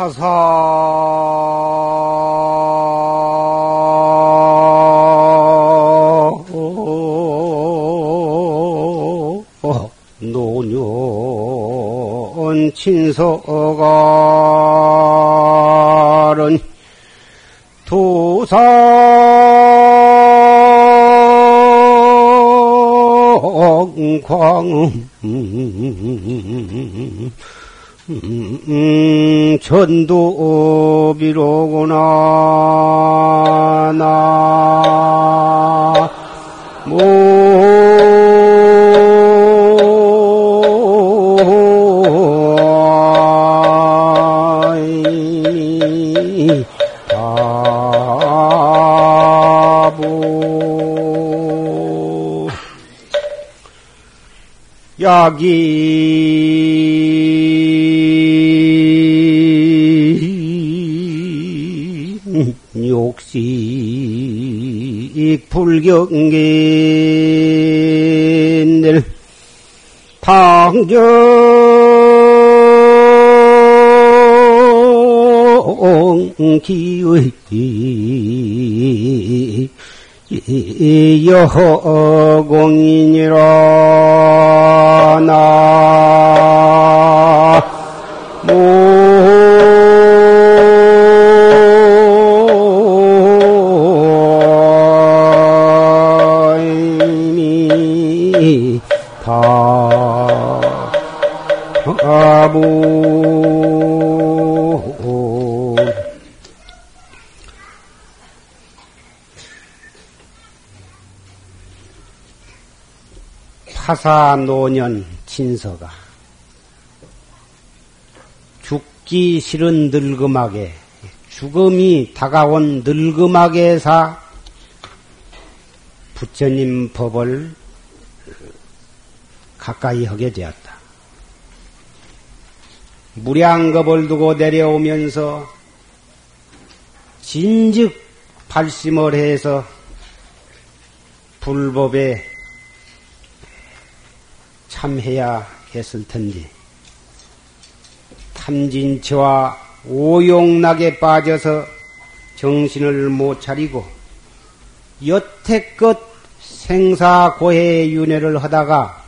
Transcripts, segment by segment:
타사. 노년 친서가른 도사. 광음 음, 전도 비로구나 나. 약이 불경계들 방정기의 여공이니라. 나 파사노년 친서가 죽기 싫은 늙음하게 죽음이 다가온 늙음하게사 부처님 법을 가까이 하게 되었다. 무량겁을 두고 내려오면서 진즉 발심을 해서 불법에 참해야 했을 텐데 탐진치와 오용락에 빠져서 정신을 못 차리고 여태껏 생사고해 윤회를 하다가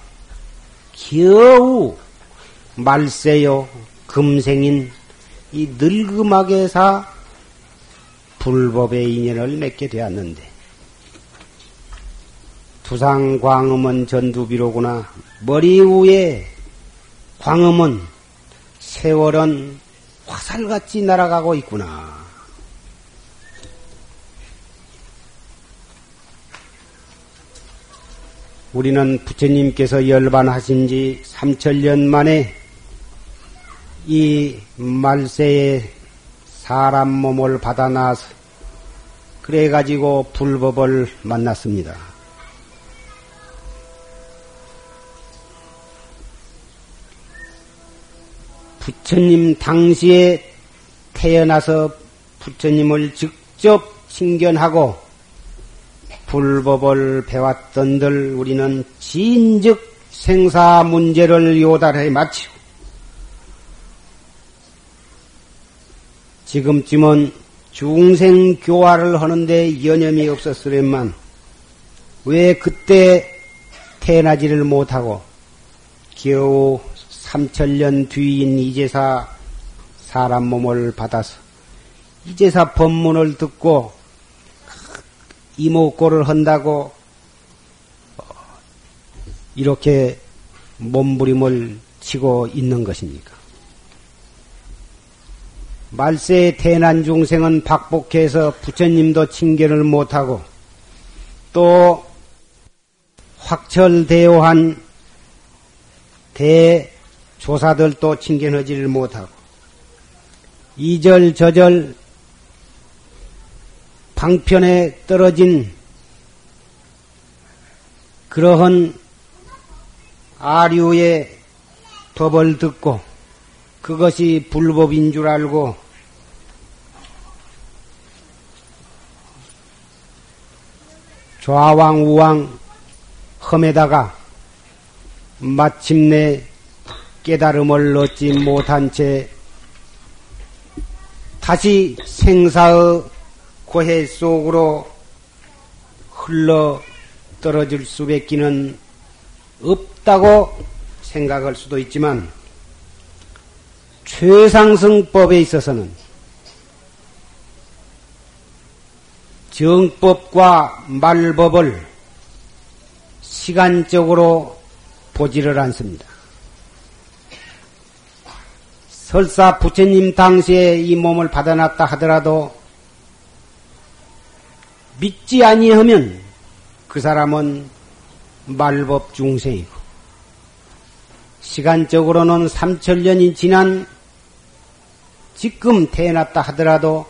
겨우 말세요 금생인 이 늙음하게 사 불법의 인연을 맺게 되었는데 두상 광음은 전두비로구나 머리 위에 광음은 세월은 화살같이 날아가고 있구나. 우리는 부처님께서 열반하신 지 삼천년 만에 이 말세에 사람 몸을 받아 나서 그래가지고 불법을 만났습니다. 부처님 당시에 태어나서 부처님을 직접 친견하고 불법을 배웠던들 우리는 진즉 생사 문제를 요달해 마치고 지금쯤은 중생 교화를 하는데 여념이 없었으련만 왜 그때 태어나지를 못하고 겨우 삼천년 뒤인 이제사 사람 몸을 받아서 이제사 법문을 듣고 이목고를 한다고 이렇게 몸부림을 치고 있는 것입니까? 말세의 태난 중생은 박복해서 부처님도 칭견을 못하고 또 확철대오한 대 조사들도 칭견하지를 못하고 이절저절 방편에 떨어진 그러한 아류의 법을 듣고 그것이 불법인 줄 알고 좌왕 우왕 험에다가 마침내 깨달음을 얻지 못한 채 다시 생사의 고해 속으로 흘러 떨어질 수밖에는 없다고 생각할 수도 있지만 최상승법에 있어서는 정법과 말법을 시간적으로 보지를 않습니다. 설사 부처님 당시에 이 몸을 받아놨다 하더라도 믿지 아니하면 그 사람은 말법 중생이고 시간적으로는 3천년이 지난 지금 태어났다 하더라도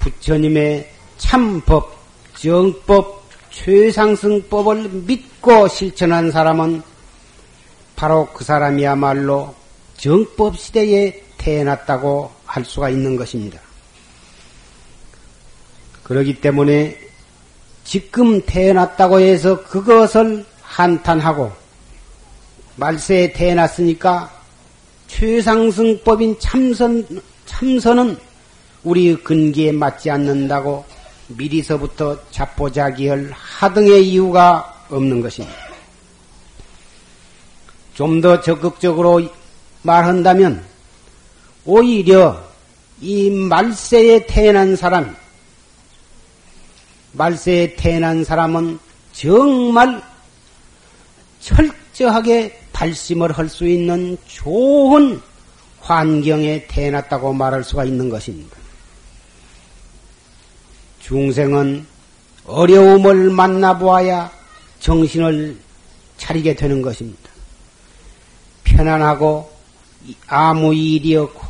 부처님의 참법, 정법, 최상승법을 믿고 실천한 사람은 바로 그 사람이야말로 정법 시대에 태어났다고 할 수가 있는 것입니다. 그러기 때문에 지금 태어났다고 해서 그것을 한탄하고 말세에 태어났으니까 최상승법인 참선, 참선은 우리 근기에 맞지 않는다고 미리서부터 자포자기할 하등의 이유가 없는 것입니다. 좀 더 적극적으로 말한다면 오히려 이 말세에 태어난 사람, 말세에 태어난 사람은 정말 철저하게 발심을 할 수 있는 좋은 환경에 태어났다고 말할 수가 있는 것입니다. 중생은 어려움을 만나보아야 정신을 차리게 되는 것입니다. 편안하고 아무 일이 없고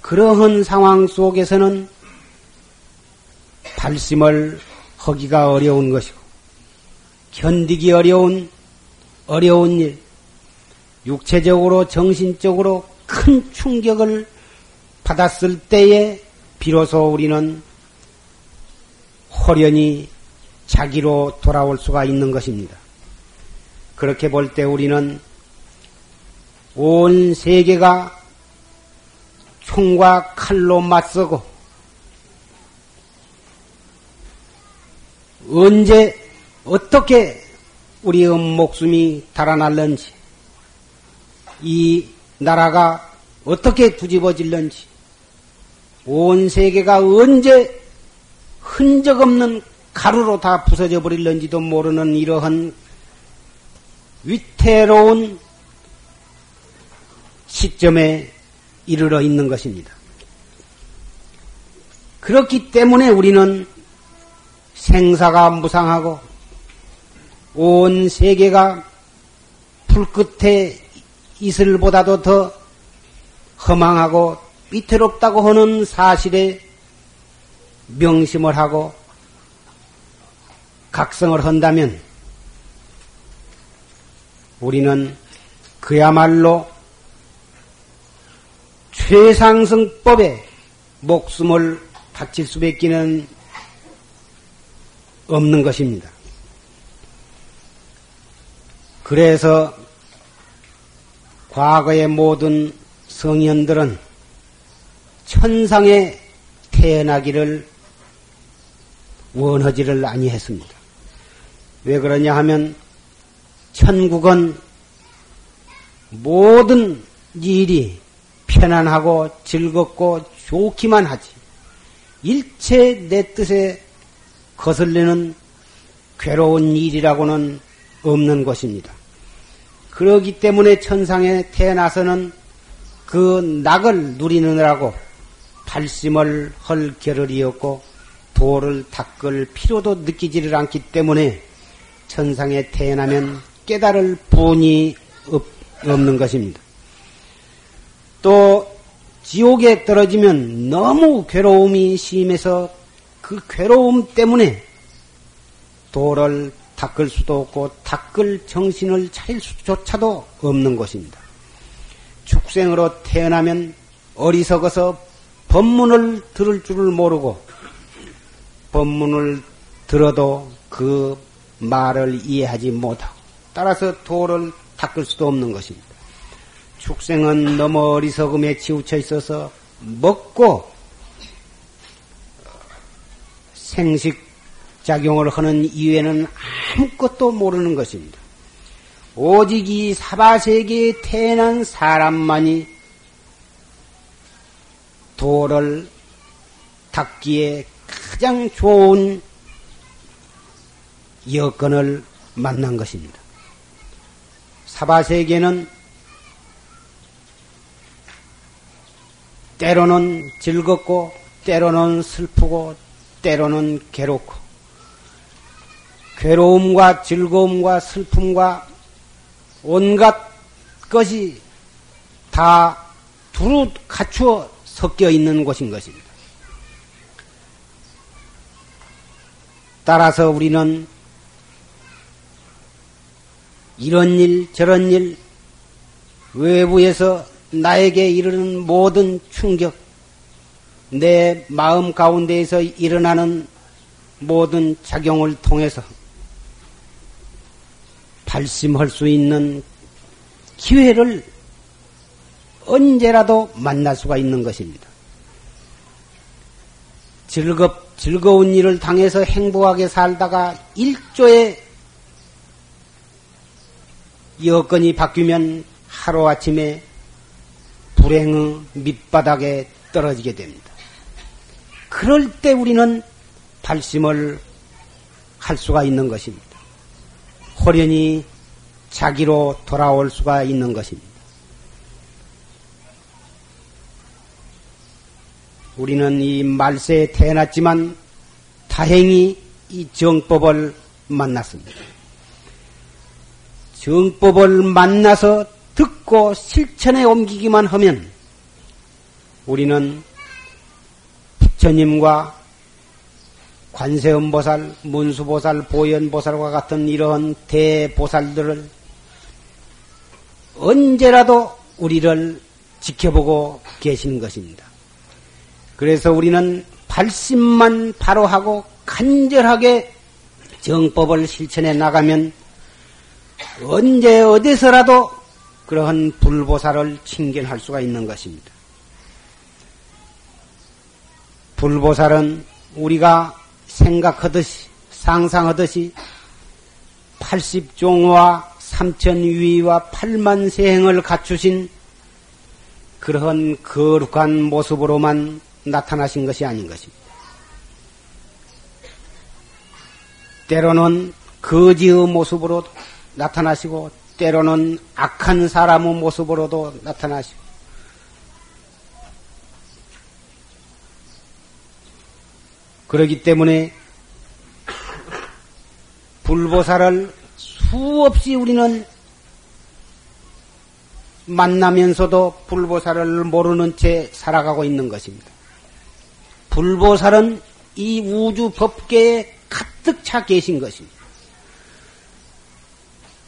그러한 상황 속에서는 발심을 하기가 어려운 것이고 견디기 어려운 어려운 일, 육체적으로 정신적으로 큰 충격을 받았을 때에 비로소 우리는 호련히 자기로 돌아올 수가 있는 것입니다. 그렇게 볼 때 우리는 온 세계가 총과 칼로 맞서고 언제 어떻게 우리의 목숨이 달아날는지 이 나라가 어떻게 뒤집어질는지 온 세계가 언제 흔적 없는 가루로 다 부서져 버릴는지도 모르는 이러한 위태로운 시점에 이르러 있는 것입니다. 그렇기 때문에 우리는 생사가 무상하고 온 세계가 불끝에 이슬보다도 더 허망하고 위태롭다고 하는 사실에 명심을 하고 각성을 한다면 우리는 그야말로 최상승법에 목숨을 바칠 수밖에는 없는 것입니다. 그래서 과거의 모든 성현들은 천상에 태어나기를 원하지를 아니했습니다. 왜 그러냐 하면 천국은 모든 일이 편안하고 즐겁고 좋기만 하지 일체 내 뜻에 거슬리는 괴로운 일이라고는 없는 것입니다. 그러기 때문에 천상에 태어나서는 그 낙을 누리느라고 발심을 할 겨를이 었고 도를 닦을 필요도 느끼지를 않기 때문에 천상에 태어나면 깨달을 본이 없는 것입니다. 또 지옥에 떨어지면 너무 괴로움이 심해서 그 괴로움 때문에 도를 닦을 수도 없고 닦을 정신을 차릴 수조차도 없는 것입니다. 축생으로 태어나면 어리석어서 법문을 들을 줄을 모르고 법문을 들어도 그 말을 이해하지 못하고 따라서 도를 닦을 수도 없는 것입니다. 축생은 너무 어리석음에 치우쳐 있어서 먹고 생식 작용을 하는 이외에는 아무것도 모르는 것입니다. 오직 이 사바세계에 태어난 사람만이 도를 닦기에 가장 좋은 여건을 만난 것입니다. 사바세계는 때로는 즐겁고 때로는 슬프고 때로는 괴롭고 괴로움과 즐거움과 슬픔과 온갖 것이 다 두루 갖추어 섞여 있는 곳인 것입니다. 따라서 우리는 이런 일, 저런 일, 외부에서 나에게 이르는 모든 충격, 내 마음 가운데에서 일어나는 모든 작용을 통해서 발심할 수 있는 기회를 언제라도 만날 수가 있는 것입니다. 즐겁, 즐거운 일을 당해서 행복하게 살다가 일조의 여건이 바뀌면 하루아침에 불행의 밑바닥에 떨어지게 됩니다. 그럴 때 우리는 발심을 할 수가 있는 것입니다. 호련히 자기로 돌아올 수가 있는 것입니다. 우리는 이 말세에 태어났지만 다행히 이 정법을 만났습니다. 정법을 만나서 듣고 실천에 옮기기만 하면 우리는 부처님과 관세음보살, 문수보살, 보현보살과 같은 이러한 대보살들을 언제라도 우리를 지켜보고 계시는 것입니다. 그래서 우리는 발심만 바로 하고 간절하게 정법을 실천해 나가면 언제 어디서라도 그러한 불보살을 칭견할 수가 있는 것입니다. 불보살은 우리가 생각하듯이 상상하듯이 80종과 3천위와 8만 세행을 갖추신 그러한 거룩한 모습으로만 나타나신 것이 아닌 것입니다. 때로는 거지의 모습으로 나타나시고 때로는 악한 사람의 모습으로도 나타나시고 그러기 때문에 불보살을 수없이 우리는 만나면서도 불보살을 모르는 채 살아가고 있는 것입니다. 불보살은 이 우주 법계에 가득 차 계신 것입니다.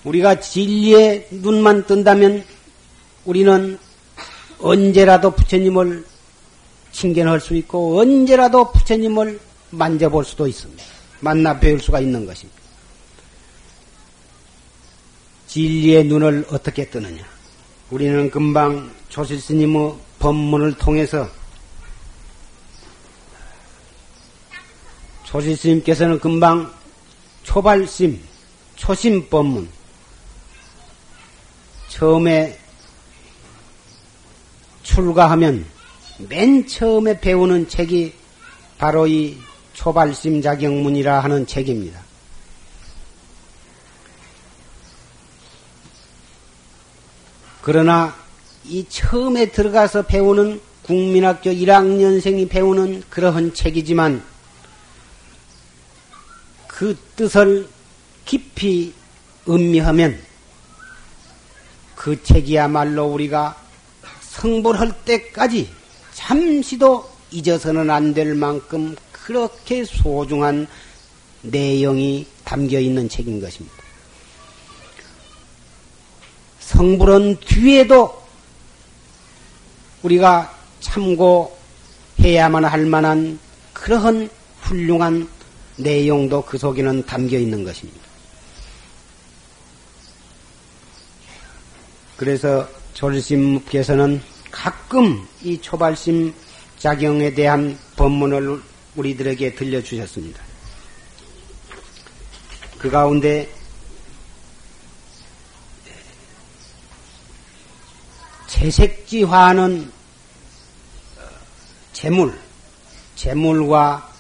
우리가 진리에 눈만 뜬다면 우리는 언제라도 부처님을 칭견할 수 있고 언제라도 부처님을 만져볼 수도 있습니다. 만나 배울 수가 있는 것입니다. 진리의 눈을 어떻게 뜨느냐? 우리는 금방 조실스님의 법문을 통해서 조실스님께서는 금방 초발심, 초심 법문, 처음에 출가하면 맨 처음에 배우는 책이 바로 이 초발심 자경문이라 하는 책입니다. 그러나 이 처음에 들어가서 배우는 국민학교 1학년생이 배우는 그러한 책이지만 그 뜻을 깊이 음미하면 그 책이야말로 우리가 성불할 때까지 잠시도 잊어서는 안 될 만큼 그렇게 소중한 내용이 담겨 있는 책인 것입니다. 성불은 뒤에도 우리가 참고해야만 할 만한 그러한 훌륭한 내용도 그 속에는 담겨 있는 것입니다. 그래서 조리심께서는 가끔 이 초발심 작용에 대한 법문을 우리들에게 들려주셨습니다. 그 가운데 채색지화는 재물, 재물과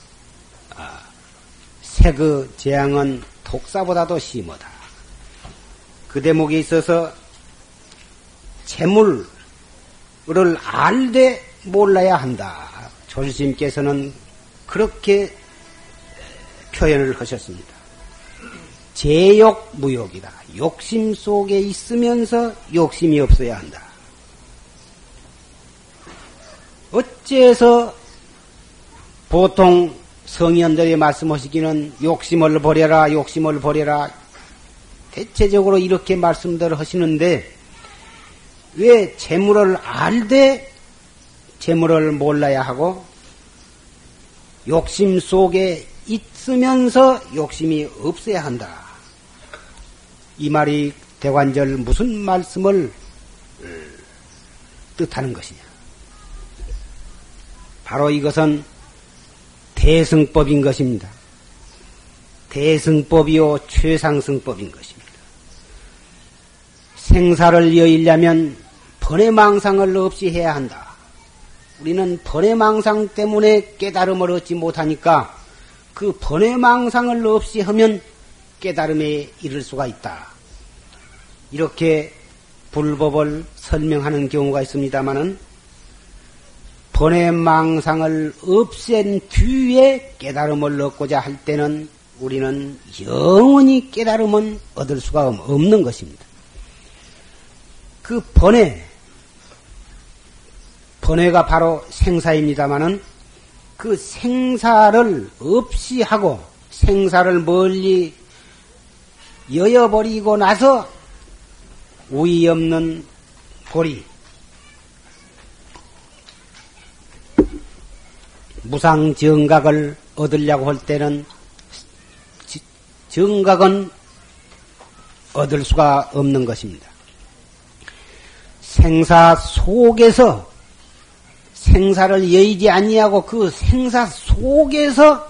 아, 색의 재앙은 독사보다도 심하다. 그 대목에 있어서 재물을 알되 몰라야 한다. 조스님께서는 그렇게 표현을 하셨습니다. 제욕 무욕이다. 욕심 속에 있으면서 욕심이 없어야 한다. 어째서 보통 성현들이 말씀하시기는 욕심을 버려라, 욕심을 버려라. 대체적으로 이렇게 말씀들 하시는데, 왜 재물을 알되 재물을 몰라야 하고, 욕심 속에 있으면서 욕심이 없어야 한다. 이 말이 대관절 무슨 말씀을 뜻하는 것이냐. 바로 이것은 대승법인 것입니다. 대승법이요 최상승법인 것입니다. 생사를 여의려면 번외망상을 없이 해야 한다. 우리는 번외망상 때문에 깨달음을 얻지 못하니까 그 번외망상을 없이 하면 깨달음에 이를 수가 있다. 이렇게 불법을 설명하는 경우가 있습니다마는 번외 망상을 없앤 뒤에 깨달음을 얻고자 할 때는 우리는 영원히 깨달음은 얻을 수가 없는 것입니다. 그 번외, 번외가 바로 생사입니다마는 그 생사를 없이 하고 생사를 멀리 여여버리고 나서 우위 없는 보리, 무상 정각을 얻으려고 할 때는 정각은 얻을 수가 없는 것입니다. 생사 속에서 생사를 여의지 아니하고 그 생사 속에서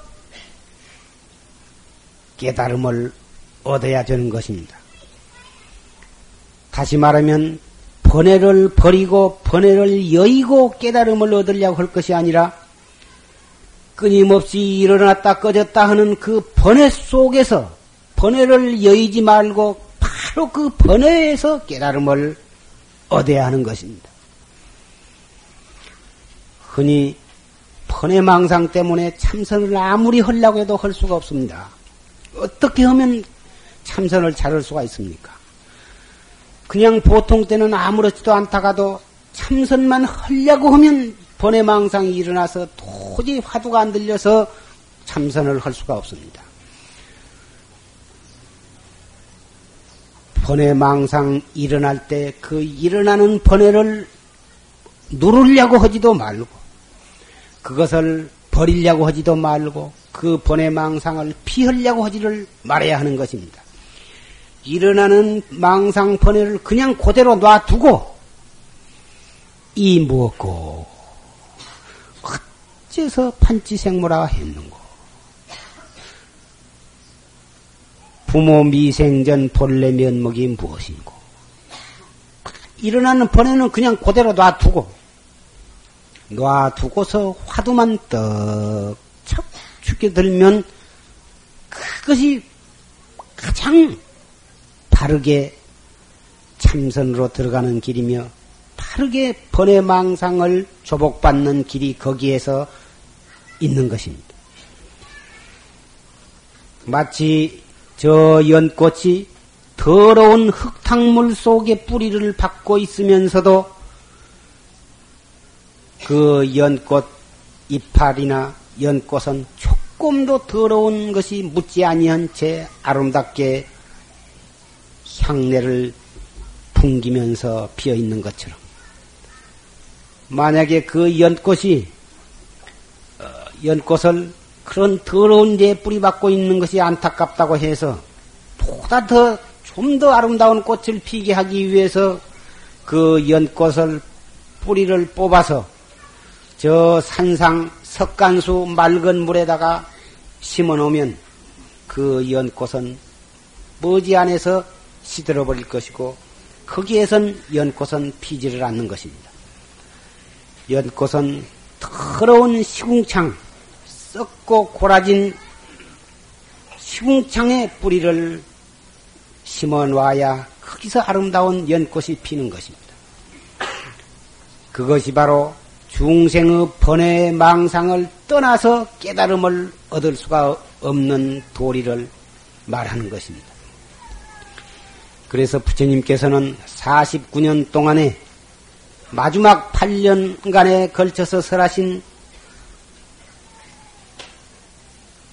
깨달음을 얻어야 되는 것입니다. 다시 말하면 번뇌를 버리고 번뇌를 여의고 깨달음을 얻으려고 할 것이 아니라 끊임없이 일어났다 꺼졌다 하는 그 번뇌 속에서 번뇌를 여의지 말고 바로 그 번뇌에서 깨달음을 얻어야 하는 것입니다. 흔히 번뇌망상 때문에 참선을 아무리 하려고 해도 할 수가 없습니다. 어떻게 하면 참선을 잘할 수가 있습니까? 그냥 보통 때는 아무렇지도 않다가도 참선만 하려고 하면 번외망상이 일어나서 도저히 화두가 안 들려서 참선을 할 수가 없습니다. 번외 망상 일어날 때 그 일어나는 번외를 누르려고 하지도 말고 그것을 버리려고 하지도 말고 그 번외 망상을 피하려고 하지를 말아야 하는 것입니다. 일어나는 망상 번외를 그냥 그대로 놔두고 이 무엇고 어째서 판치생물화 했는고? 부모 미생전 본래 면목이 무엇인고? 일어나는 번에는 그냥 그대로 놔두고, 놔두고서 화두만 떡척 죽게 들면 그것이 가장 바르게 참선으로 들어가는 길이며 바르게 번외 망상을 조복받는 길이 거기에서 있는 것입니다. 마치 저 연꽃이 더러운 흙탕물 속에 뿌리를 박고 있으면서도 그 연꽃 이파리나 연꽃은 조금도 더러운 것이 묻지 아니한 채 아름답게 향내를 풍기면서 피어 있는 것처럼. 만약에 그 연꽃이 어, 연꽃을 그런 더러운 데 뿌리박고 있는 것이 안타깝다고 해서 보다 더 좀 더 아름다운 꽃을 피게 하기 위해서 그 연꽃을 뿌리를 뽑아서 저 산상 석간수 맑은 물에다가 심어 놓으면 그 연꽃은 머지안에서 시들어 버릴 것이고 거기에선 연꽃은 피지를 않는 것입니다. 연꽃은 더러운 시궁창, 썩고 고라진 시궁창에 뿌리를 심어 놔야 거기서 아름다운 연꽃이 피는 것입니다. 그것이 바로 중생의 번외 망상을 떠나서 깨달음을 얻을 수가 없는 도리를 말하는 것입니다. 그래서 부처님께서는 49년 동안에 마지막 8년간에 걸쳐서 설하신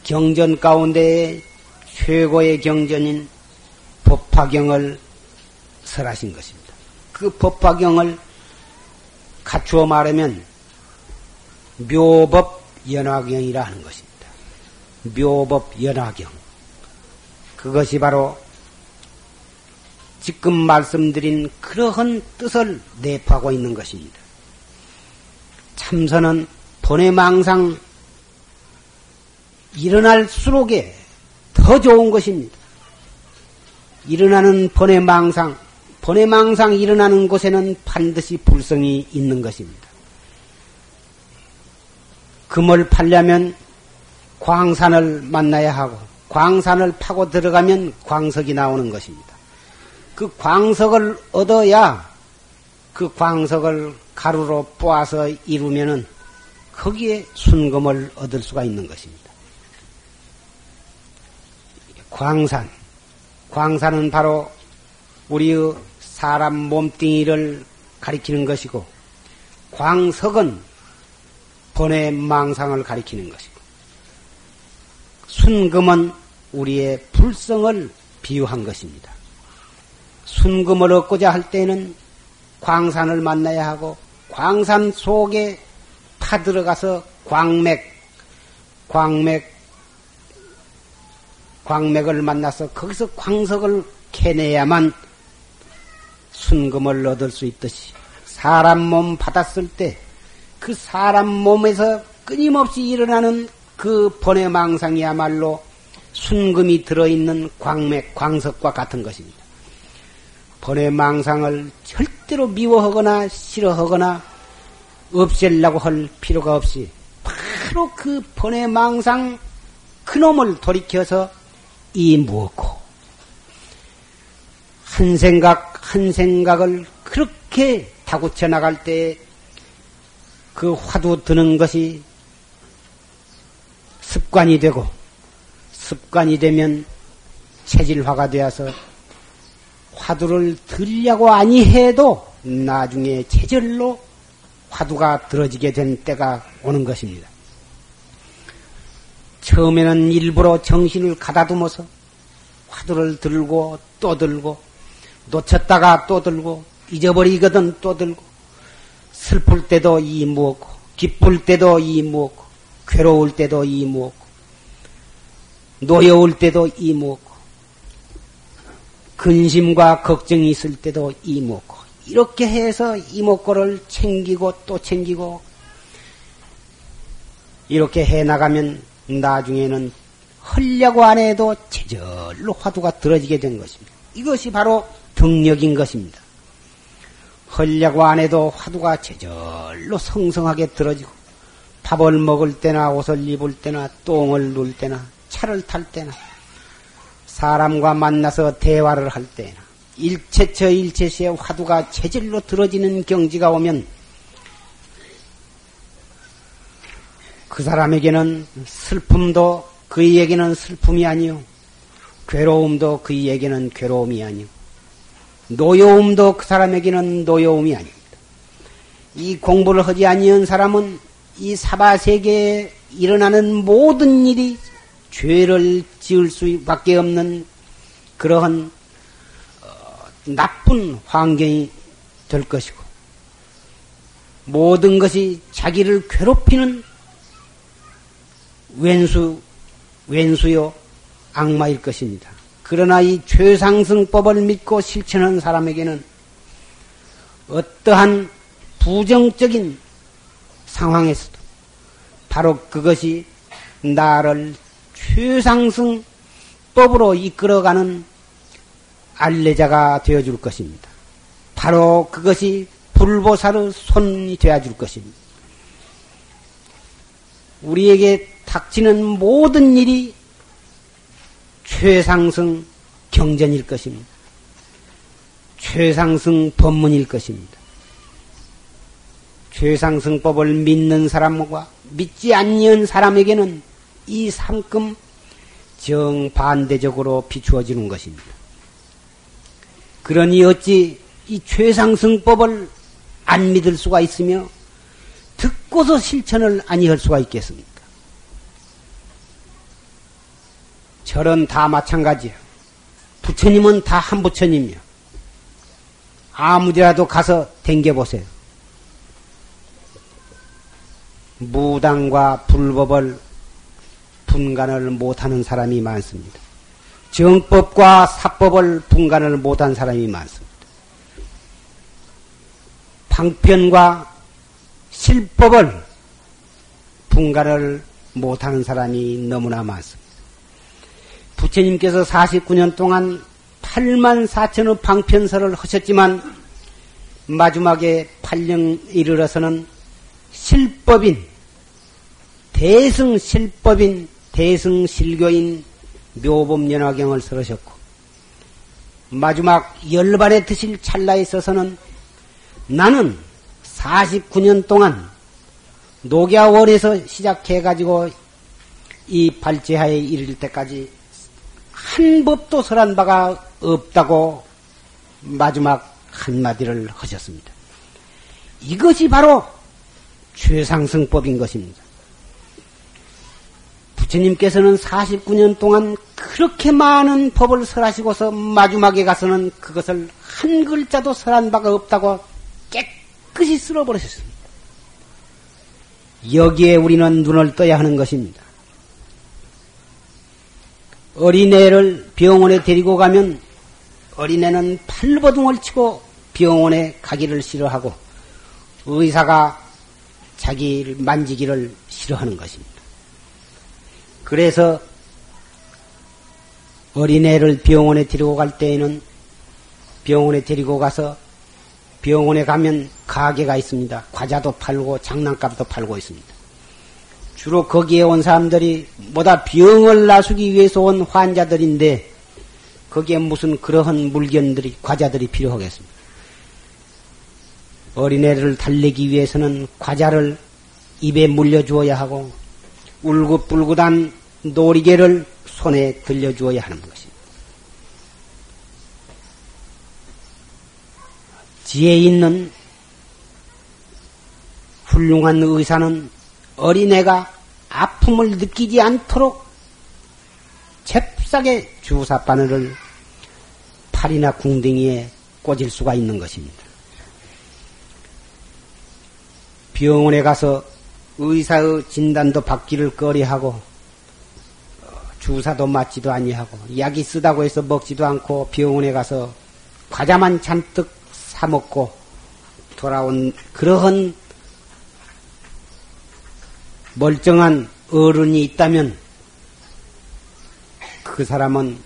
경전 가운데 최고의 경전인 법화경을 설하신 것입니다. 그 법화경을 갖추어 말하면 묘법 연화경이라 하는 것입니다. 묘법 연화경. 그것이 바로 지금 말씀드린 그러한 뜻을 내포하고 있는 것입니다. 참선은 번외망상 일어날수록에 더 좋은 것입니다. 일어나는 번외 망상, 번외 망상 일어나는 곳에는 반드시 불성이 있는 것입니다. 금을 팔려면 광산을 만나야 하고 광산을 파고 들어가면 광석이 나오는 것입니다. 그 광석을 얻어야 그 광석을 가루로 뽀아서 이루면은 거기에 순금을 얻을 수가 있는 것입니다. 광산. 광산은 바로 우리의 사람 몸뚱이를 가리키는 것이고, 광석은 번외 망상을 가리키는 것이고, 순금은 우리의 불성을 비유한 것입니다. 순금을 얻고자 할 때는 광산을 만나야 하고, 광산 속에 파들어가서 광맥, 광맥, 광맥을 만나서 거기서 광석을 캐내야만 순금을 얻을 수 있듯이 사람 몸 받았을 때 그 사람 몸에서 끊임없이 일어나는 그 번외망상이야말로 순금이 들어있는 광맥, 광석과 같은 것입니다. 번외망상을 절대로 미워하거나 싫어하거나 없애려고 할 필요가 없이 바로 그 번외망상 그놈을 돌이켜서 이 무엇고 한 생각 한 생각을 그렇게 다구쳐 나갈 때 그 화두 드는 것이 습관이 되고 습관이 되면 체질화가 되어서 화두를 들려고 아니해도 나중에 체질로 화두가 들어지게 된 때가 오는 것입니다. 처음에는 일부러 정신을 가다듬어서 화두를 들고 또 들고 놓쳤다가 또 들고 잊어버리거든 또 들고 슬플 때도 이 무엇고 기쁠 때도 이 무엇고 괴로울 때도 이 무엇고 노여울 때도 이 무엇고 근심과 걱정이 있을 때도 이 무엇고 이렇게 해서 이목구를 챙기고 또 챙기고 이렇게 해 나가면 나중에는 헐려고 안 해도 제절로 화두가 들어지게 된 것입니다. 이것이 바로 등력인 것입니다. 헐려고 안 해도 화두가 제절로 성성하게 들어지고 밥을 먹을 때나 옷을 입을 때나 똥을 눌 때나 차를 탈 때나 사람과 만나서 대화를 할 때나 일체처 일체시에 화두가 체질로 들어지는 경지가 오면 그 사람에게는 슬픔도 그에게는 슬픔이 아니요. 괴로움도 그에게는 괴로움이 아니요. 노여움도 그 사람에게는 노여움이 아닙니다. 이 공부를 하지 아니한 사람은 이 사바 세계에 일어나는 모든 일이 죄를 지을 수밖에 없는 그러한 어, 나쁜 환경이 될 것이고 모든 것이 자기를 괴롭히는 왼수, 왼수요, 악마일 것입니다. 그러나 이 최상승법을 믿고 실천한 사람에게는 어떠한 부정적인 상황에서도 바로 그것이 나를 최상승 법으로 이끌어가는 알레자가 되어줄 것입니다. 바로 그것이 불보살의 손이 되어줄 것입니다. 우리에게 닥치는 모든 일이 최상승 경전일 것입니다. 최상승 법문일 것입니다. 최상승법을 믿는 사람과 믿지 않는 사람에게는 이 상금 정반대적으로 비추어지는 것입니다. 그러니 어찌 이 최상승법을 안 믿을 수가 있으며 듣고서 실천을 아니할 수가 있겠습니까? 절은 다 마찬가지야. 부처님은 다 한 부처님이야. 아무데라도 가서 댕겨보세요. 무당과 불법을 분간을 못하는 사람이 많습니다. 정법과 사법을 분간을 못한 사람이 많습니다. 방편과 실법을 분간을 못하는 사람이 너무나 많습니다. 부처님께서 49년 동안 8만 4천의 방편설을 하셨지만 마지막에 8년 이르러서는 실법인 대승 실법인 대승 실교인 묘범연화경을 쓰으셨고 마지막 열반에 드실 찰나에 있어서는 나는 49년 동안 녹야월에서 시작해가지고 이 발제하에 이를 때까지 한 법도 설한 바가 없다고 마지막 한마디를 하셨습니다. 이것이 바로 최상승법인 것입니다. 부처님께서는 49년 동안 그렇게 많은 법을 설하시고서 마지막에 가서는 그것을 한 글자도 설한 바가 없다고 깨끗이 쓸어버리셨습니다. 여기에 우리는 눈을 떠야 하는 것입니다. 어린애를 병원에 데리고 가면 어린애는 팔버둥을 치고 병원에 가기를 싫어하고 의사가 자기를 만지기를 싫어하는 것입니다. 그래서 어린애를 병원에 데리고 갈 때에는 병원에 데리고 가서 병원에 가면 가게가 있습니다. 과자도 팔고 장난감도 팔고 있습니다. 주로 거기에 온 사람들이 뭐다 병을 나수기 위해서 온 환자들인데 거기에 무슨 그러한 물건들이 과자들이 필요하겠습니다. 어린애를 달래기 위해서는 과자를 입에 물려주어야 하고 울긋불긋한 놀이개를 손에 들려주어야 하는 것입니다. 지혜 있는 훌륭한 의사는 어린애가 아픔을 느끼지 않도록 잽싸게 주사 바늘을 팔이나 궁둥이에 꽂을 수가 있는 것입니다. 병원에 가서 의사의 진단도 받기를 꺼려하고 주사도 맞지도 아니하고 약이 쓰다고 해서 먹지도 않고 병원에 가서 과자만 잔뜩 사 먹고 돌아온 그러한 멀쩡한 어른이 있다면 그 사람은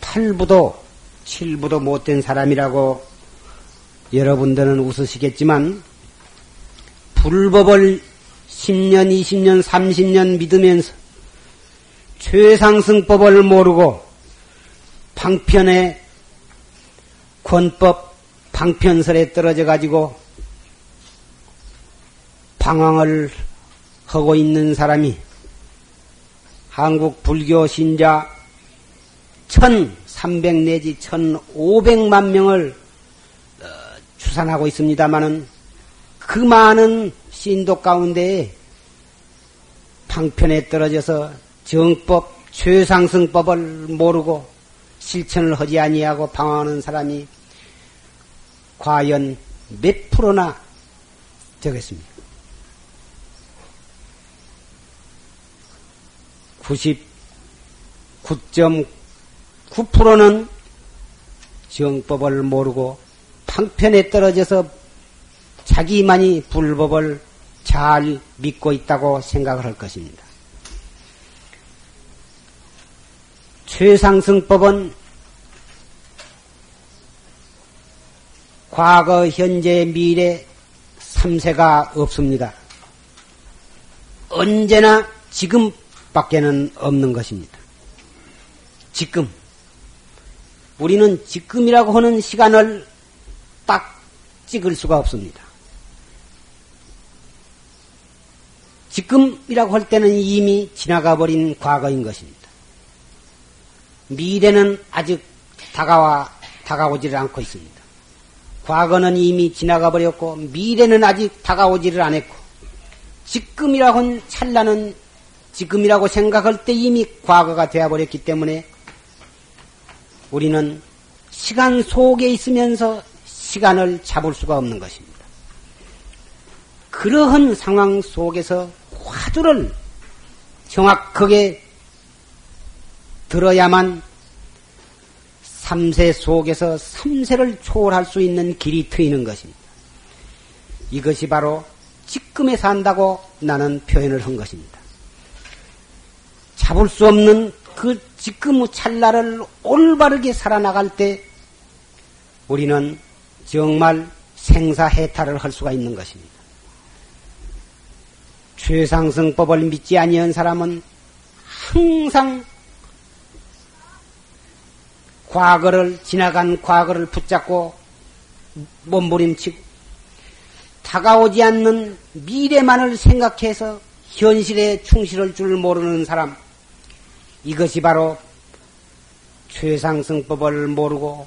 8부도 7부도 못된 사람이라고 여러분들은 웃으시겠지만 불법을 10년, 20년, 30년 믿으면서 최상승법을 모르고 방편의 권법, 방편설에 떨어져 가지고 방황을 하고 있는 사람이 한국 불교 신자 1300 내지 1500만 명을 어, 추산하고 있습니다마는 그 많은 신도 가운데 방편에 떨어져서 정법, 최상승법을 모르고 실천을 하지 아니하고 방황하는 사람이 과연 몇 프로나 되겠습니까? 99.9%는 정법을 모르고 방편에 떨어져서 자기만이 불법을 잘 믿고 있다고 생각을 할 것입니다. 최상승법은 과거, 현재, 미래 3세가 없습니다. 언제나 지금 밖에는 없는 것입니다. 지금. 우리는 지금이라고 하는 시간을 딱 찍을 수가 없습니다. 지금이라고 할 때는 이미 지나가 버린 과거인 것입니다. 미래는 아직 다가와, 다가오지를 않고 있습니다. 과거는 이미 지나가 버렸고, 미래는 아직 다가오지를 않았고, 지금이라고 한 찰나는 지금이라고 생각할 때 이미 과거가 되어버렸기 때문에 우리는 시간 속에 있으면서 시간을 잡을 수가 없는 것입니다. 그러한 상황 속에서 화두를 정확하게 들어야만 3세 속에서 3세를 초월할 수 있는 길이 트이는 것입니다. 이것이 바로 지금에 산다고 나는 표현을 한 것입니다. 잡을 수 없는 그 지금의 찰나를 올바르게 살아나갈 때 우리는 정말 생사해탈을 할 수가 있는 것입니다. 최상승법을 믿지 아니한 사람은 항상 과거를 지나간 과거를 붙잡고 몸부림치고 다가오지 않는 미래만을 생각해서 현실에 충실할 줄 모르는 사람 이것이 바로 최상승법을 모르고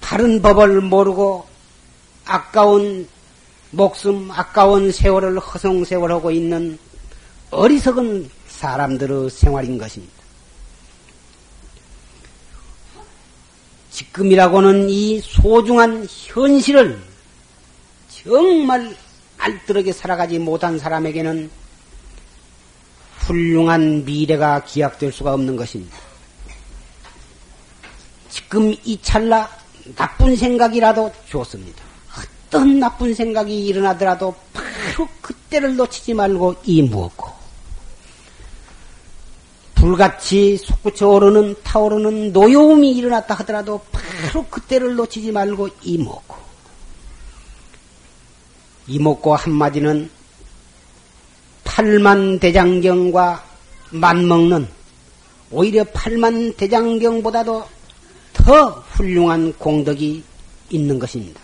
바른 법을 모르고 아까운 목숨, 아까운 세월을 허송세월하고 있는 어리석은 사람들의 생활인 것입니다. 지금이라고는 이 소중한 현실을 정말 알뜰하게 살아가지 못한 사람에게는 훌륭한 미래가 기약될 수가 없는 것입니다. 지금 이 찰나 나쁜 생각이라도 좋습니다. 어떤 나쁜 생각이 일어나더라도 바로 그때를 놓치지 말고 이 무엇고 불같이 솟구쳐 오르는 타오르는 노여움이 일어났다 하더라도 바로 그때를 놓치지 말고 이 무엇고 이 먹고 한마디는 팔만 대장경과 맞먹는 오히려 팔만 대장경보다도 더 훌륭한 공덕이 있는 것입니다.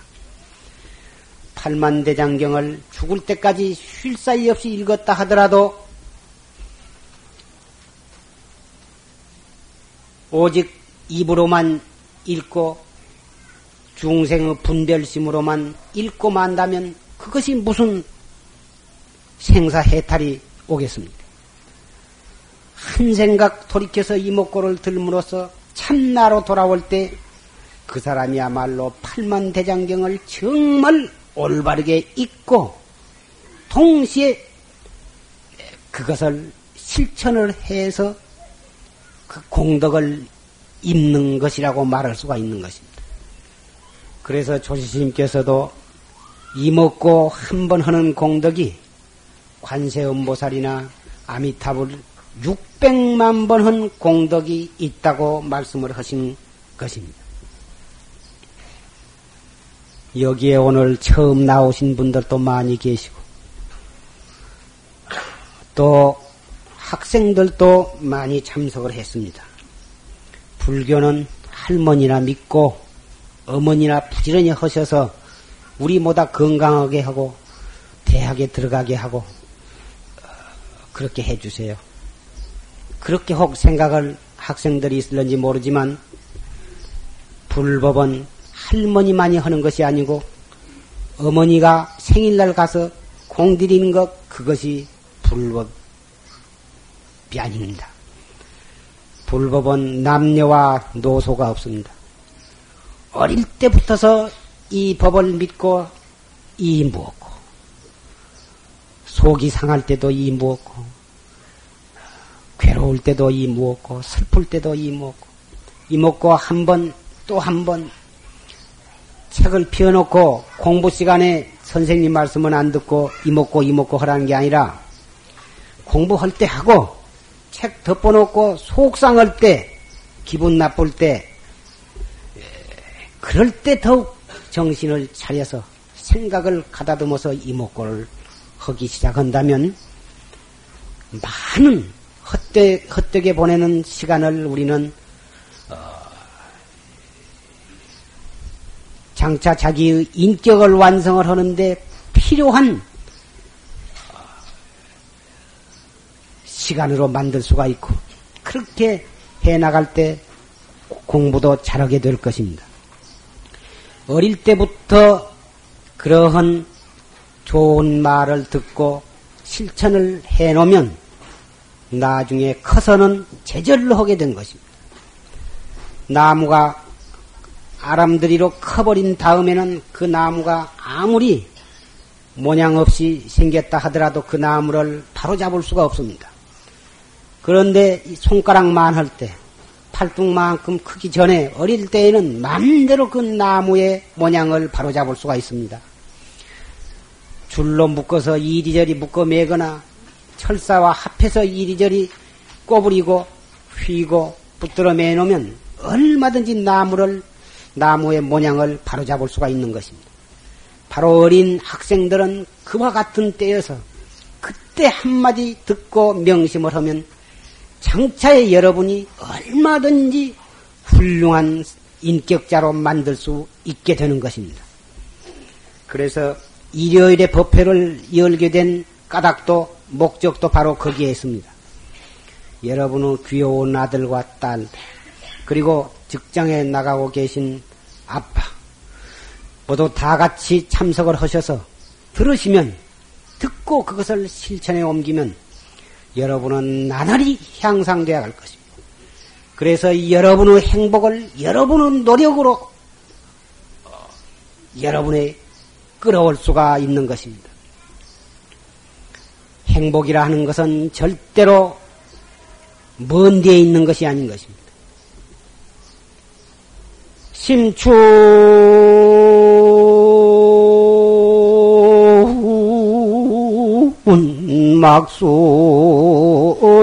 팔만 대장경을 죽을 때까지 쉴 사이 없이 읽었다 하더라도 오직 입으로만 읽고 중생의 분별심으로만 읽고 만다면 그것이 무슨 생사 해탈이 오겠습니까? 한 생각 돌이켜서 이목구를 들므로써 참나로 돌아올 때 그 사람이야말로 팔만 대장경을 정말 올바르게 읽고 동시에 그것을 실천을 해서 그 공덕을 입는 것이라고 말할 수가 있는 것입니다. 그래서 조시스님께서도 이먹고 한 번 하는 공덕이 관세음보살이나 아미타불 600만 번 한 공덕이 있다고 말씀을 하신 것입니다. 여기에 오늘 처음 나오신 분들도 많이 계시고, 또 학생들도 많이 참석을 했습니다. 불교는 할머니나 믿고 어머니나 부지런히 하셔서 우리보다 건강하게 하고 대학에 들어가게 하고 그렇게 해주세요. 그렇게 혹 생각을 학생들이 있을런지 모르지만 불법은 할머니만이 하는 것이 아니고 어머니가 생일날 가서 공드리는 것 그것이 불법이 아닙니다. 불법은 남녀와 노소가 없습니다. 어릴 때부터서 이 법을 믿고 이 무엇고 속이 상할 때도 이 무엇고 괴로울 때도 이 무엇고 슬플 때도 이 무엇고 이 먹고 한 번 또 한 번 책을 피워놓고 공부 시간에 선생님 말씀은 안 듣고 이먹고 이먹고 하라는 게 아니라 공부할 때 하고 책 덮어놓고 속상할 때 기분 나쁠 때 그럴 때 더욱 정신을 차려서 생각을 가다듬어서 이목구를 하기 시작한다면 많은 헛되, 헛되게 보내는 시간을 우리는 어, 장차 자기의 인격을 완성을 하는데 필요한 어, 시간으로 만들 수가 있고 그렇게 해 나갈 때 공부도 잘하게 될 것입니다. 어릴 때부터 그러한 좋은 말을 듣고 실천을 해 놓으면 나중에 커서는 제절로 하게 된 것입니다. 나무가 아람들이로 커버린 다음에는 그 나무가 아무리 모양 없이 생겼다 하더라도 그 나무를 바로 잡을 수가 없습니다. 그런데 손가락만 할 때, 팔뚝만큼 크기 전에 어릴 때에는 마음대로 그 나무의 모양을 바로 잡을 수가 있습니다. 줄로 묶어서 이리저리 묶어 매거나 철사와 합해서 이리저리 꼬부리고 휘고 붙들어 매놓으면 얼마든지 나무를 나무의 모양을 바로잡을 수가 있는 것입니다. 바로 어린 학생들은 그와 같은 때여서 그때 한마디 듣고 명심을 하면 장차에 여러분이 얼마든지 훌륭한 인격자로 만들 수 있게 되는 것입니다. 그래서 일요일에 법회를 열게 된 까닭도 목적도 바로 거기에 있습니다. 여러분의 귀여운 아들과 딸, 그리고 직장에 나가고 계신 아빠, 모두 다 같이 참석을 하셔서 들으시면, 듣고 그것을 실천에 옮기면 여러분은 나날이 향상되어 갈 것입니다. 그래서 여러분의 행복을 여러분의 노력으로 어, 여러분의 끌어올 수가 있는 것입니다. 행복이라 하는 것은 절대로 먼 데에 있는 것이 아닌 것입니다. 심춘 막수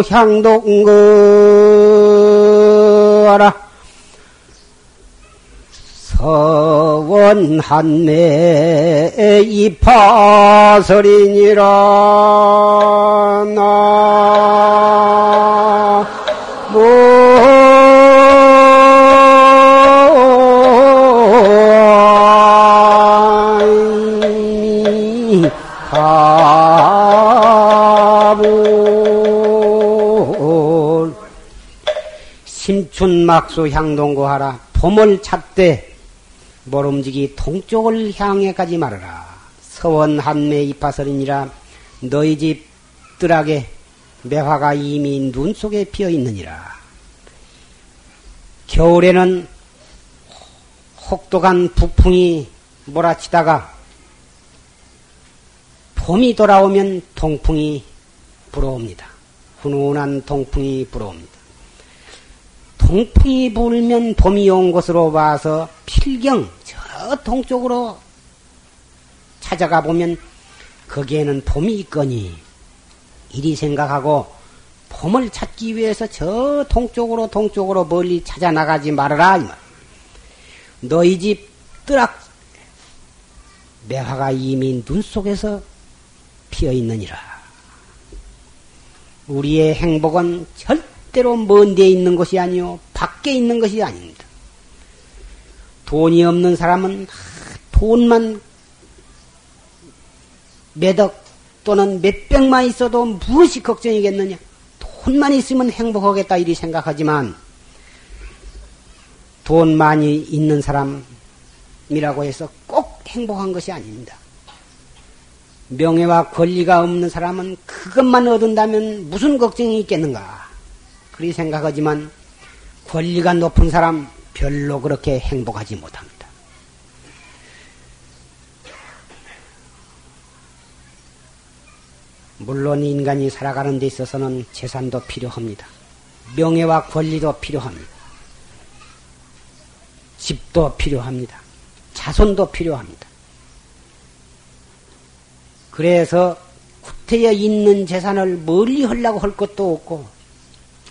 향동거라 서원한내 이파설이니라 나 심춘막수 향동구하라. 봄을 찾되 모름지기 동쪽을 향해 가지 말아라. 서원 한매 이파설이니라 너희 집 뜰하게 매화가 이미 눈 속에 피어 있느니라. 겨울에는 혹독한 북풍이 몰아치다가 봄이 돌아오면 동풍이 불어옵니다. 훈훈한 동풍이 불어옵니다. 동풍이 불면 봄이 온 곳으로 와서 필경 저 동쪽으로 찾아가 보면 거기에는 봄이 있거니 이리 생각하고 봄을 찾기 위해서 저 동쪽으로 동쪽으로 멀리 찾아 나가지 말아라 너희 집 뜨락 매화가 이미 눈 속에서 피어 있느니라. 우리의 행복은 절대 절대로 먼 데에 있는 것이 아니요 밖에 있는 것이 아닙니다. 돈이 없는 사람은 돈만 몇억 또는 몇백만 있어도 무엇이 걱정이겠느냐? 돈만 있으면 행복하겠다 이리 생각하지만 돈 많이 있는 사람이라고 해서 꼭 행복한 것이 아닙니다. 명예와 권리가 없는 사람은 그것만 얻은다면 무슨 걱정이 있겠는가? 그리 생각하지만 권리가 높은 사람 별로 그렇게 행복하지 못합니다. 물론 인간이 살아가는 데 있어서는 재산도 필요합니다. 명예와 권리도 필요합니다. 집도 필요합니다. 자손도 필요합니다. 그래서 구태여 있는 재산을 멀리 하려고 할 것도 없고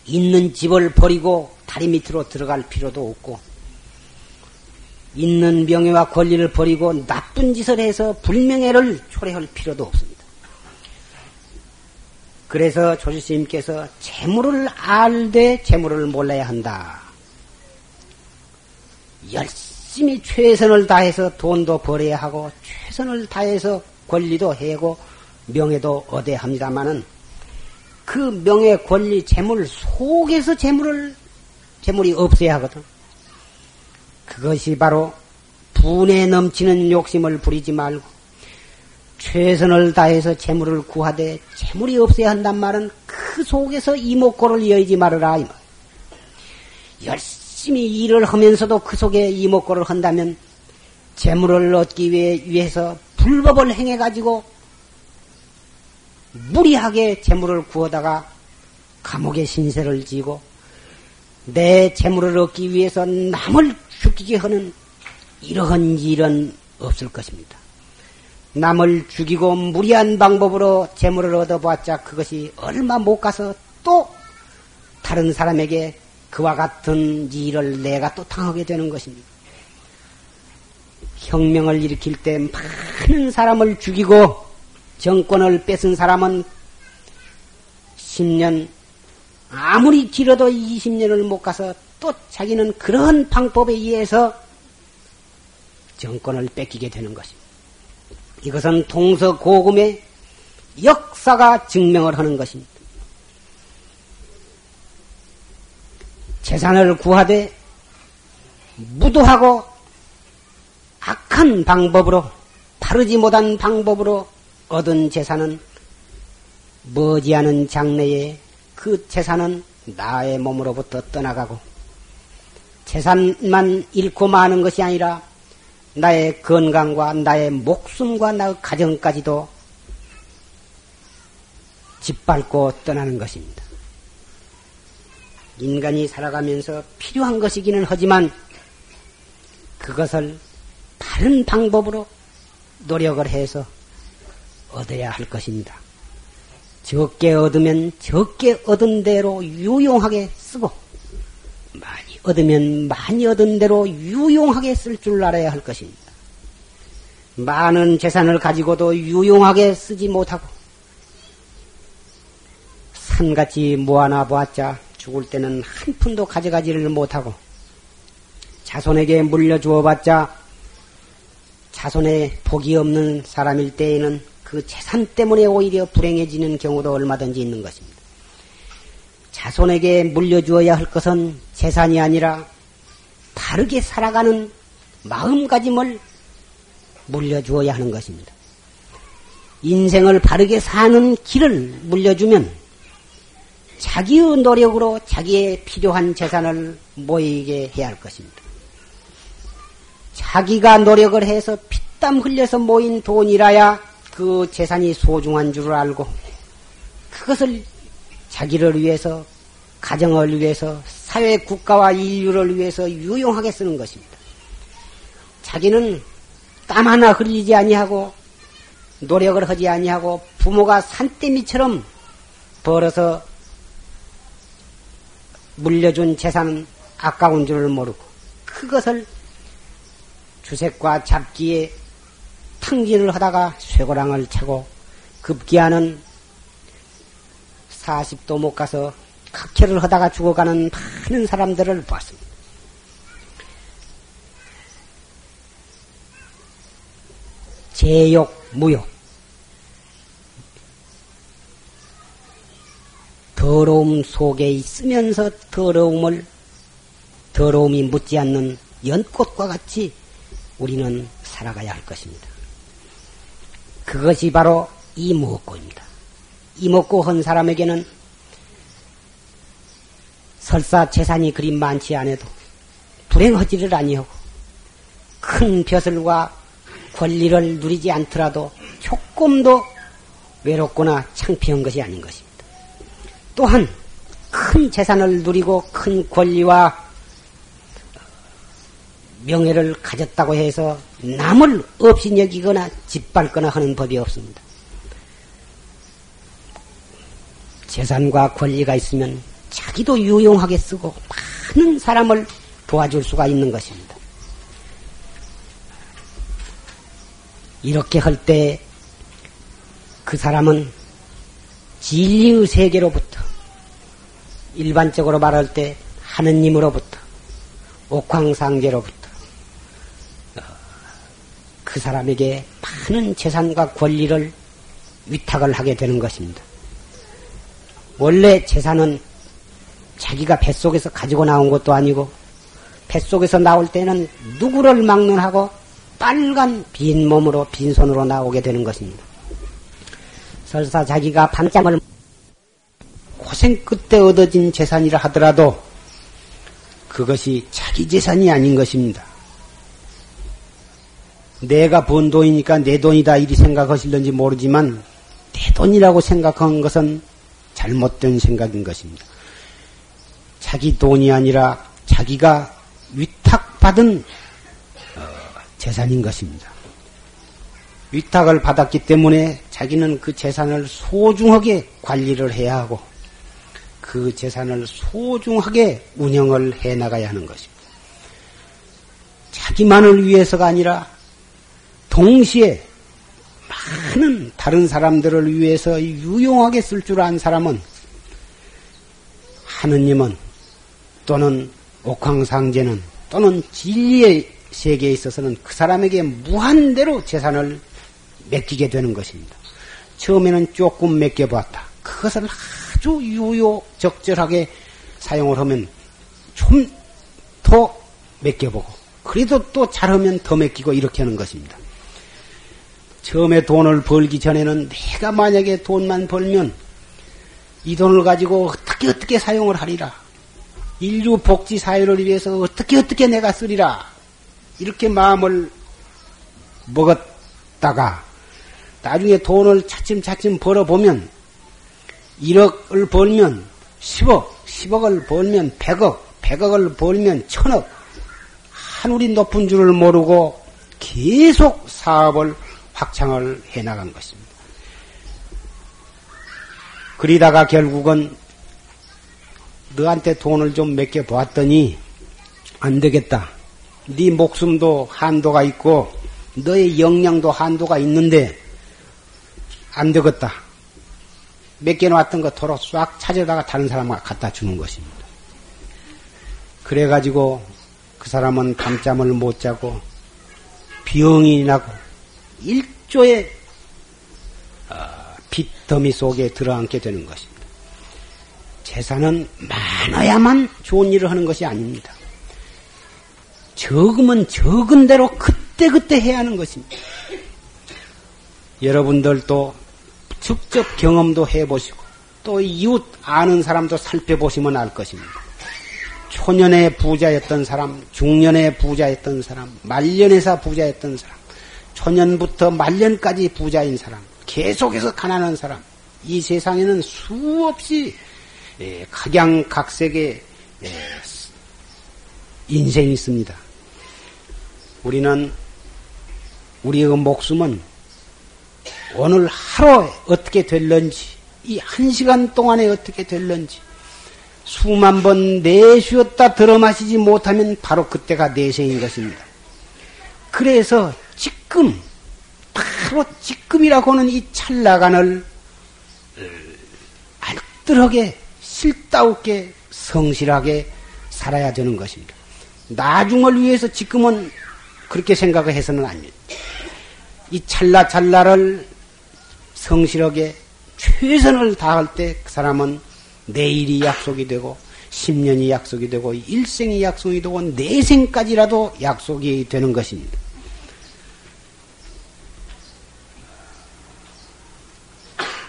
있는 집을 버리고 다리 밑으로 들어갈 필요도 없고 있는 명예와 권리를 버리고 나쁜 짓을 해서 불명예를 초래할 필요도 없습니다. 그래서 조지스님께서 재물을 알되 재물을 몰라야 한다. 열심히 최선을 다해서 돈도 벌어야 하고 최선을 다해서 권리도 해고 명예도 얻어야 합니다마는 그 명예, 권리, 재물 속에서 재물을 재물이 없어야 하거든. 그것이 바로 분에 넘치는 욕심을 부리지 말고 최선을 다해서 재물을 구하되 재물이 없어야 한단 말은 그 속에서 이목고를 여의지 말아라. 열심히 일을 하면서도 그 속에 이목고를 한다면 재물을 얻기 위해서 불법을 행해가지고 무리하게 재물을 구하다가 감옥에 신세를 지고 내 재물을 얻기 위해서 남을 죽이게 하는 이러한 일은 없을 것입니다. 남을 죽이고 무리한 방법으로 재물을 얻어봤자 그것이 얼마 못 가서 또 다른 사람에게 그와 같은 일을 내가 또 당하게 되는 것입니다. 혁명을 일으킬 때 많은 사람을 죽이고 정권을 뺏은 사람은 10년, 아무리 길어도 20년을 못 가서 또 자기는 그런 방법에 의해서 정권을 뺏기게 되는 것입니다. 이것은 동서고금의 역사가 증명을 하는 것입니다. 재산을 구하되 무도하고 악한 방법으로 바르지 못한 방법으로 얻은 재산은 머지않은 장래에 그 재산은 나의 몸으로부터 떠나가고 재산만 잃고 마는 것이 아니라 나의 건강과 나의 목숨과 나의 가정까지도 짓밟고 떠나는 것입니다. 인간이 살아가면서 필요한 것이기는 하지만 그것을 다른 방법으로 노력을 해서 얻어야 할 것입니다. 적게 얻으면 적게 얻은 대로 유용하게 쓰고 많이 얻으면 많이 얻은 대로 유용하게 쓸 줄 알아야 할 것입니다. 많은 재산을 가지고도 유용하게 쓰지 못하고 산같이 모아놔 보았자 죽을 때는 한 푼도 가져가지를 못하고 자손에게 물려주어 봤자 자손에 복이 없는 사람일 때에는 그 재산 때문에 오히려 불행해지는 경우도 얼마든지 있는 것입니다. 자손에게 물려주어야 할 것은 재산이 아니라 바르게 살아가는 마음가짐을 물려주어야 하는 것입니다. 인생을 바르게 사는 길을 물려주면 자기의 노력으로 자기의 필요한 재산을 모이게 해야 할 것입니다. 자기가 노력을 해서 피땀 흘려서 모인 돈이라야 그 재산이 소중한 줄을 알고 그것을 자기를 위해서 가정을 위해서 사회 국가와 인류를 위해서 유용하게 쓰는 것입니다. 자기는 땀 하나 흘리지 아니하고 노력을 하지 아니하고 부모가 산더미처럼 벌어서 물려준 재산은 아까운 줄을 모르고 그것을 주색과 잡기에 탕진을 하다가 쇠고랑을 차고 급기야는 40도 못 가서 각혈을 하다가 죽어가는 많은 사람들을 보았습니다. 제욕, 무욕. 더러움 속에 있으면서 더러움을, 더러움이 묻지 않는 연꽃과 같이 우리는 살아가야 할 것입니다. 그것이 바로 이목고입니다. 이목고 한 사람에게는 설사 재산이 그리 많지 않아도 불행하지를 아니하고 큰 벼슬과 권리를 누리지 않더라도 조금도 외롭거나 창피한 것이 아닌 것입니다. 또한 큰 재산을 누리고 큰 권리와 명예를 가졌다고 해서 남을 없이 여기거나 짓밟거나 하는 법이 없습니다. 재산과 권리가 있으면 자기도 유용하게 쓰고 많은 사람을 도와줄 수가 있는 것입니다. 이렇게 할 때 그 사람은 진리의 세계로부터 일반적으로 말할 때 하느님으로부터 옥황상제로부터 어, 그 사람에게 많은 재산과 권리를 위탁을 하게 되는 것입니다. 원래 재산은 자기가 뱃속에서 가지고 나온 것도 아니고 뱃속에서 나올 때는 누구를 막론하고 빨간 빈 몸으로 빈손으로 나오게 되는 것입니다. 설사 자기가 반장을 고생 끝에 얻어진 재산이라 하더라도 그것이 자기 재산이 아닌 것입니다. 내가 번 돈이니까 내 돈이다 이리 생각하실런지 모르지만 내 돈이라고 생각한 것은 잘못된 생각인 것입니다. 자기 돈이 아니라 자기가 위탁받은 어, 재산인 것입니다. 위탁을 받았기 때문에 자기는 그 재산을 소중하게 관리를 해야 하고 그 재산을 소중하게 운영을 해 나가야 하는 것입니다. 자기만을 위해서가 아니라 동시에 많은 다른 사람들을 위해서 유용하게 쓸 줄 아는 사람은 하느님은 또는 옥황상제는 또는 진리의 세계에 있어서는 그 사람에게 무한대로 재산을 맡기게 되는 것입니다. 처음에는 조금 맡겨보았다. 그것을 아주 유효적절하게 사용을 하면 좀 더 맡겨보고 그래도 또 잘하면 더 맡기고 이렇게 하는 것입니다. 처음에 돈을 벌기 전에는 내가 만약에 돈만 벌면 이 돈을 가지고 어떻게 어떻게 사용을 하리라. 인류 복지 사회를 위해서 어떻게 어떻게 내가 쓰리라. 이렇게 마음을 먹었다가 나중에 돈을 차츰차츰 벌어보면 1억을 벌면 10억, 10억을 벌면 100억, 100억을 벌면 1000억. 하늘이 높은 줄을 모르고 계속 사업을 확창을 해 나간 것입니다. 그리다가 결국은 너한테 돈을 좀 맡겨 보았더니 안 되겠다. 네 목숨도 한도가 있고 너의 역량도 한도가 있는데 안 되겠다. 맡겨 놨던 거 도로 싹 찾아다가 다른 사람과 갖다 주는 것입니다. 그래가지고 그 사람은 밤잠을 못 자고 병이 나고 일조의 빚더미 어, 속에 들어앉게 되는 것입니다. 재산은 많아야만 좋은 일을 하는 것이 아닙니다. 적으면 적은 대로 그때그때 해야 하는 것입니다. 여러분들도 직접 경험도 해보시고 또 이웃 아는 사람도 살펴보시면 알 것입니다. 초년에 부자였던 사람, 중년에 부자였던 사람, 말년에서 부자였던 사람, 초년부터 말년까지 부자인 사람, 계속해서 가난한 사람, 이 세상에는 수없이 예, 각양각색의 예, 인생이 있습니다. 우리는 우리의 목숨은 오늘 하루에 어떻게 될런지, 이 한 시간 동안에 어떻게 될런지, 수만 번 내쉬었다 들어 마시지 못하면 바로 그때가 내생인 것입니다. 그래서 지금, 바로 지금이라고 하는 이 찰나간을 알뜰하게, 실다우게, 성실하게 살아야 되는 것입니다. 나중을 위해서 지금은 그렇게 생각을 해서는 아닙니다. 이 찰나찰나를 성실하게 최선을 다할 때 그 사람은 내일이 약속이 되고 10년이 약속이 되고 일생이 약속이 되고 내생까지라도 약속이 되는 것입니다.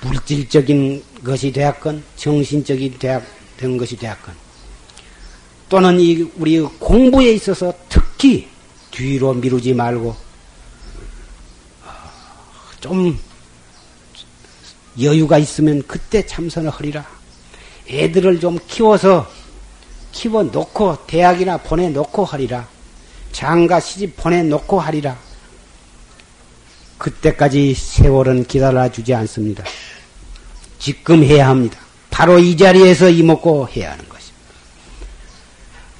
물질적인 것이 되었건 정신적인 되었, 된 것이 되었건 또는 이 우리 공부에 있어서 특히 뒤로 미루지 말고 좀 여유가 있으면 그때 참선을 하리라. 애들을 좀 키워서 키워 놓고 대학이나 보내 놓고 하리라. 장가 시집 보내 놓고 하리라. 그때까지 세월은 기다려 주지 않습니다. 지금 해야 합니다. 바로 이 자리에서 이먹고 해야 하는 것입니다.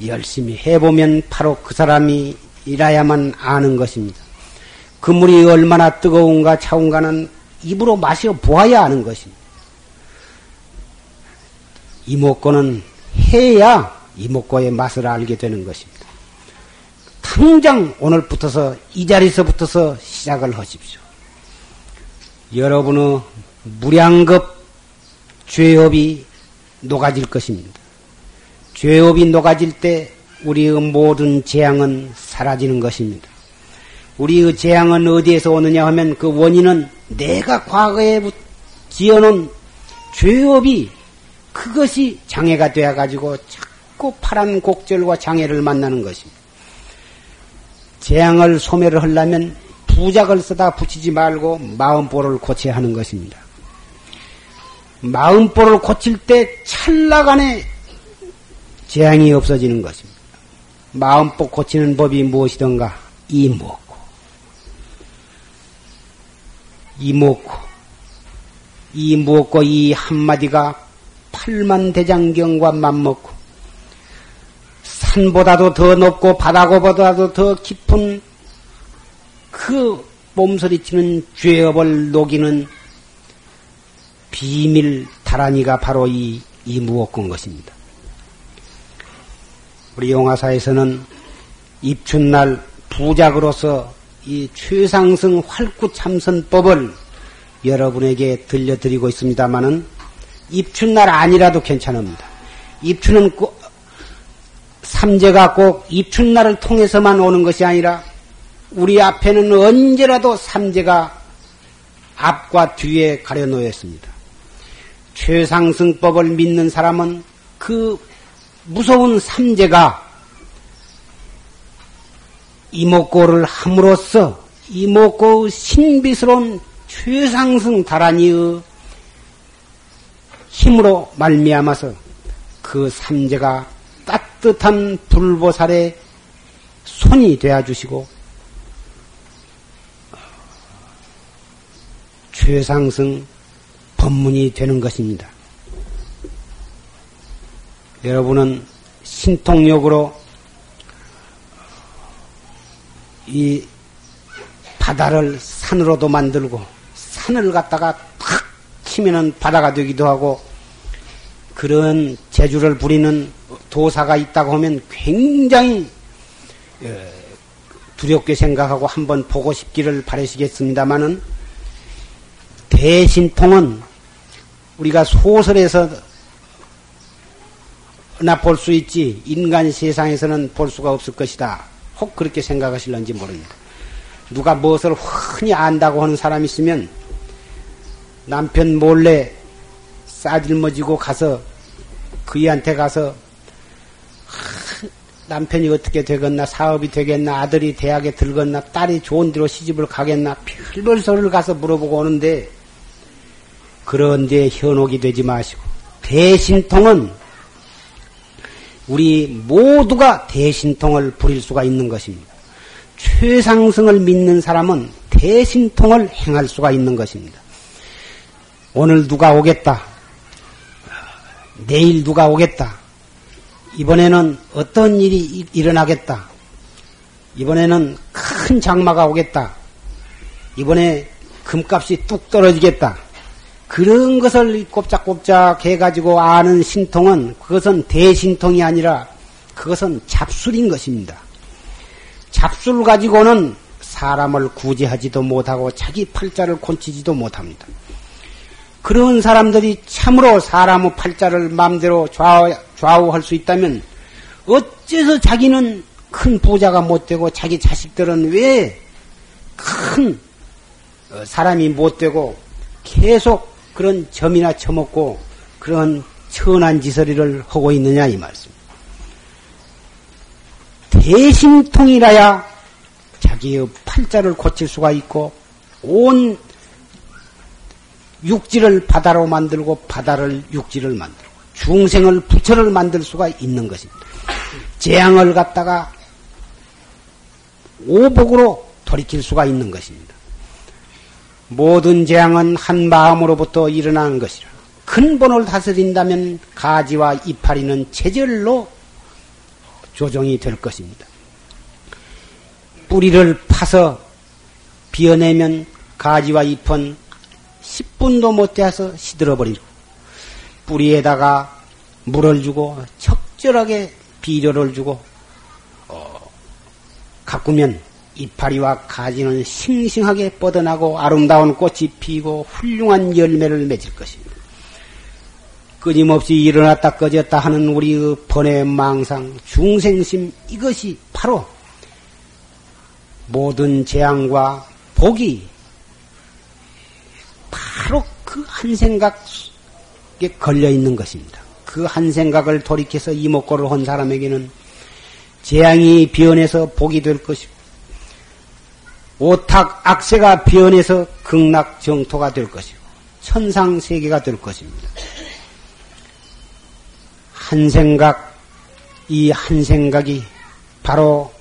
열심히 해보면 바로 그 사람이 일해야만 아는 것입니다. 그 물이 얼마나 뜨거운가 차운가는 입으로 마셔 보아야 아는 것입니다. 이목고는 해야 이목고의 맛을 알게 되는 것입니다. 당장 오늘부터서 이 자리에서부터서 시작을 하십시오. 여러분의 무량급 죄업이 녹아질 것입니다. 죄업이 녹아질 때 우리의 모든 재앙은 사라지는 것입니다. 우리의 재앙은 어디에서 오느냐 하면 그 원인은 내가 과거에 지어놓은 죄업이 그것이 장애가 되어가지고 자꾸 파란 곡절과 장애를 만나는 것입니다. 재앙을 소멸을 하려면 부작을 쓰다 붙이지 말고 마음보를 고쳐야 하는 것입니다. 마음보를 고칠 때 찰나간에 재앙이 없어지는 것입니다. 마음보 고치는 법이 무엇이던가? 이목고. 이목고. 이목고 이 한마디가 팔만대장경과 맞먹고 산보다도 더 높고 바다고보다도 더 깊은 그 몸소리치는 죄업을 녹이는 비밀 다란이가 바로 이, 이 무엇건 것입니다. 우리 용화사에서는 입춘날 부작으로서 이 최상승 활구 참선법을 여러분에게 들려드리고 있습니다마는 입춘날 아니라도 괜찮습니다. 입춘은 꼭, 삼재가 꼭 입춘날을 통해서만 오는 것이 아니라 우리 앞에는 언제라도 삼재가 앞과 뒤에 가려 놓였습니다. 최상승법을 믿는 사람은 그 무서운 삼재가 이목고를 함으로써 이목고의 신비스러운 최상승 다란이의 힘으로 말미암아서 그 삼재가 따뜻한 불보살의 손이 되어 주시고 최상승 법문이 되는 것입니다. 여러분은 신통력으로 이 바다를 산으로도 만들고 산을 갖다가 탁 치면은 바다가 되기도 하고 그런 재주를 부리는 도사가 있다고 하면 굉장히 어, 두렵게 생각하고 한번 보고 싶기를 바라시겠습니다마는 대신통은 우리가 소설에서 나 볼 수 있지 인간 세상에서는 볼 수가 없을 것이다. 혹 그렇게 생각하실런지 모릅니다. 누가 무엇을 흔히 안다고 하는 사람이 있으면 남편 몰래 싸질머지고 가서 그이한테 가서 남편이 어떻게 되겠나 사업이 되겠나 아들이 대학에 들겠나 딸이 좋은 데로 시집을 가겠나 별별 소리를 가서 물어보고 오는데 그런 데 현혹이 되지 마시고 대신통은 우리 모두가 대신통을 부릴 수가 있는 것입니다. 최상승을 믿는 사람은 대신통을 행할 수가 있는 것입니다. 오늘 누가 오겠다. 내일 누가 오겠다. 이번에는 어떤 일이 일어나겠다. 이번에는 큰 장마가 오겠다. 이번에 금값이 뚝 떨어지겠다. 그런 것을 꼼짝꼼짝 해가지고 아는 신통은 그것은 대신통이 아니라 그것은 잡술인 것입니다. 잡술 가지고는 사람을 구제하지도 못하고 자기 팔자를 곤치지도 못합니다. 그런 사람들이 참으로 사람의 팔자를 마음대로 좌우, 좌우할 수 있다면 어째서 자기는 큰 부자가 못 되고 자기 자식들은 왜 큰 사람이 못 되고 계속 그런 점이나 처먹고 그런 천한 지설이를 하고 있느냐 이 말씀. 대신통이라야 자기의 팔자를 고칠 수가 있고 온 육지를 바다로 만들고 바다를 육지를 만들고 중생을 부처를 만들 수가 있는 것입니다. 재앙을 갖다가 오복으로 돌이킬 수가 있는 것입니다. 모든 재앙은 한 마음으로부터 일어나는 것이라. 근본을 다스린다면 가지와 이파리는 체절로 조정이 될 것입니다. 뿌리를 파서 비어내면 가지와 잎은 10분도 못돼서 시들어 버리고 뿌리에다가 물을 주고 적절하게 비료를 주고 어, 가꾸면 이파리와 가지는 싱싱하게 뻗어나고 아름다운 꽃이 피고 훌륭한 열매를 맺을 것입니다. 끊임없이 일어났다 꺼졌다 하는 우리의 번외 망상, 중생심 이것이 바로 모든 재앙과 복이 바로 그 한 생각에 걸려 있는 것입니다. 그 한 생각을 돌이켜서 이목고를 한 사람에게는 재앙이 변해서 복이 될 것이고 오탁 악세가 변해서 극락 정토가 될 것이고 천상 세계가 될 것입니다. 한 생각, 이 한 생각이 바로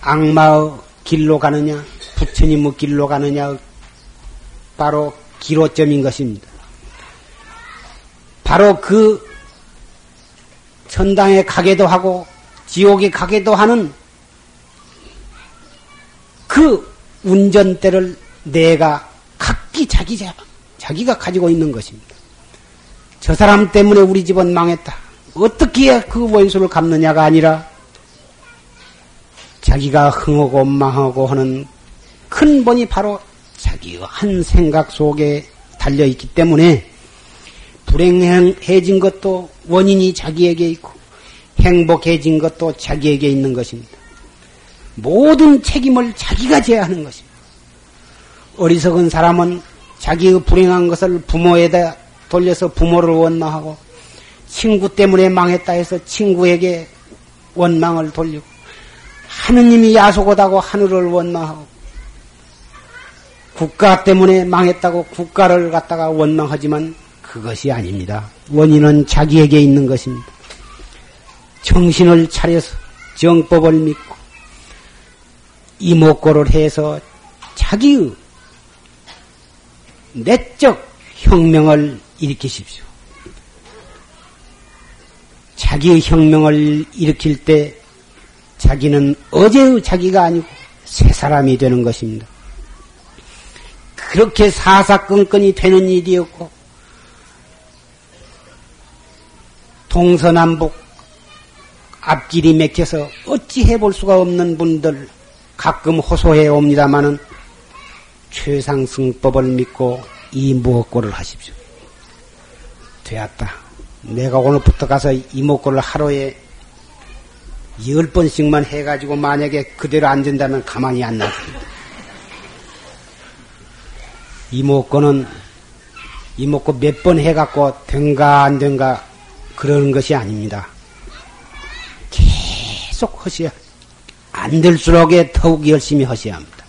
악마의 길로 가느냐, 부처님의 길로 가느냐, 바로 기로점인 것입니다. 바로 그 천당에 가게도 하고 지옥에 가게도 하는 그 운전대를 내가 각기 자기 자기가 가지고 있는 것입니다. 저 사람 때문에 우리 집은 망했다. 어떻게 그 원수를 갚느냐가 아니라 자기가 흥하고 망하고 하는 근본이 바로 자기의 한 생각 속에 달려 있기 때문에 불행해진 것도 원인이 자기에게 있고 행복해진 것도 자기에게 있는 것입니다. 모든 책임을 자기가 져야 하는 것입니다. 어리석은 사람은 자기의 불행한 것을 부모에다 돌려서 부모를 원망하고 친구 때문에 망했다 해서 친구에게 원망을 돌리고 하느님이 야속하다고 하늘을 원망하고 국가 때문에 망했다고 국가를 갖다가 원망하지만 그것이 아닙니다. 원인은 자기에게 있는 것입니다. 정신을 차려서 정법을 믿고 이목고를 해서 자기의 내적 혁명을 일으키십시오. 자기의 혁명을 일으킬 때 자기는 어제의 자기가 아니고 새 사람이 되는 것입니다. 그렇게 사사건건이 되는 일이었고 동서남북 앞길이 맥혀서 어찌 해볼 수가 없는 분들 가끔 호소해 옵니다마는 최상승법을 믿고 이 무엇고를 하십시오. 되었다. 내가 오늘부터 가서 이목고를 하루에 열 번씩만 해가지고 만약에 그대로 안 된다면 가만히 안 놔둡니다. 이목고는 이목고 몇 번 해갖고 된가 안 된가 그러는 것이 아닙니다. 계속 하셔야 안 될수록에 더욱 열심히 하셔야 합니다.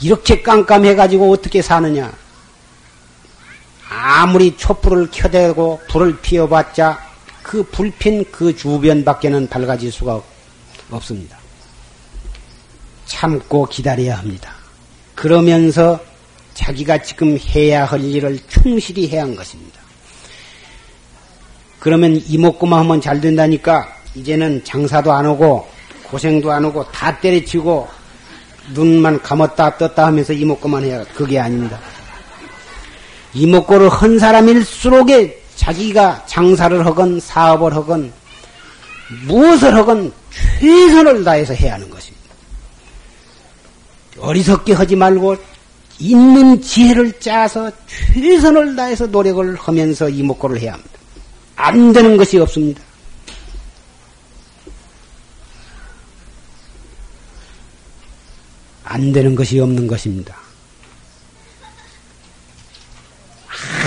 이렇게 깜깜해가지고 어떻게 사느냐? 아무리 촛불을 켜대고 불을 피워봤자 그 불핀 그 주변밖에는 밝아질 수가 없습니다. 참고 기다려야 합니다. 그러면서 자기가 지금 해야 할 일을 충실히 해야 한 것입니다. 그러면 이목구만 하면 잘 된다니까 이제는 장사도 안 오고 고생도 안 오고 다 때려치고 눈만 감았다 떴다 하면서 이목구만 해야 그게 아닙니다. 이목구를 한 사람일수록에 자기가 장사를 하건 사업을 하건 무엇을 하건 최선을 다해서 해야 하는 것입니다. 어리석게 하지 말고 있는 지혜를 짜서 최선을 다해서 노력을 하면서 이목구를 해야 합니다. 안 되는 것이 없습니다. 안 되는 것이 없는 것입니다.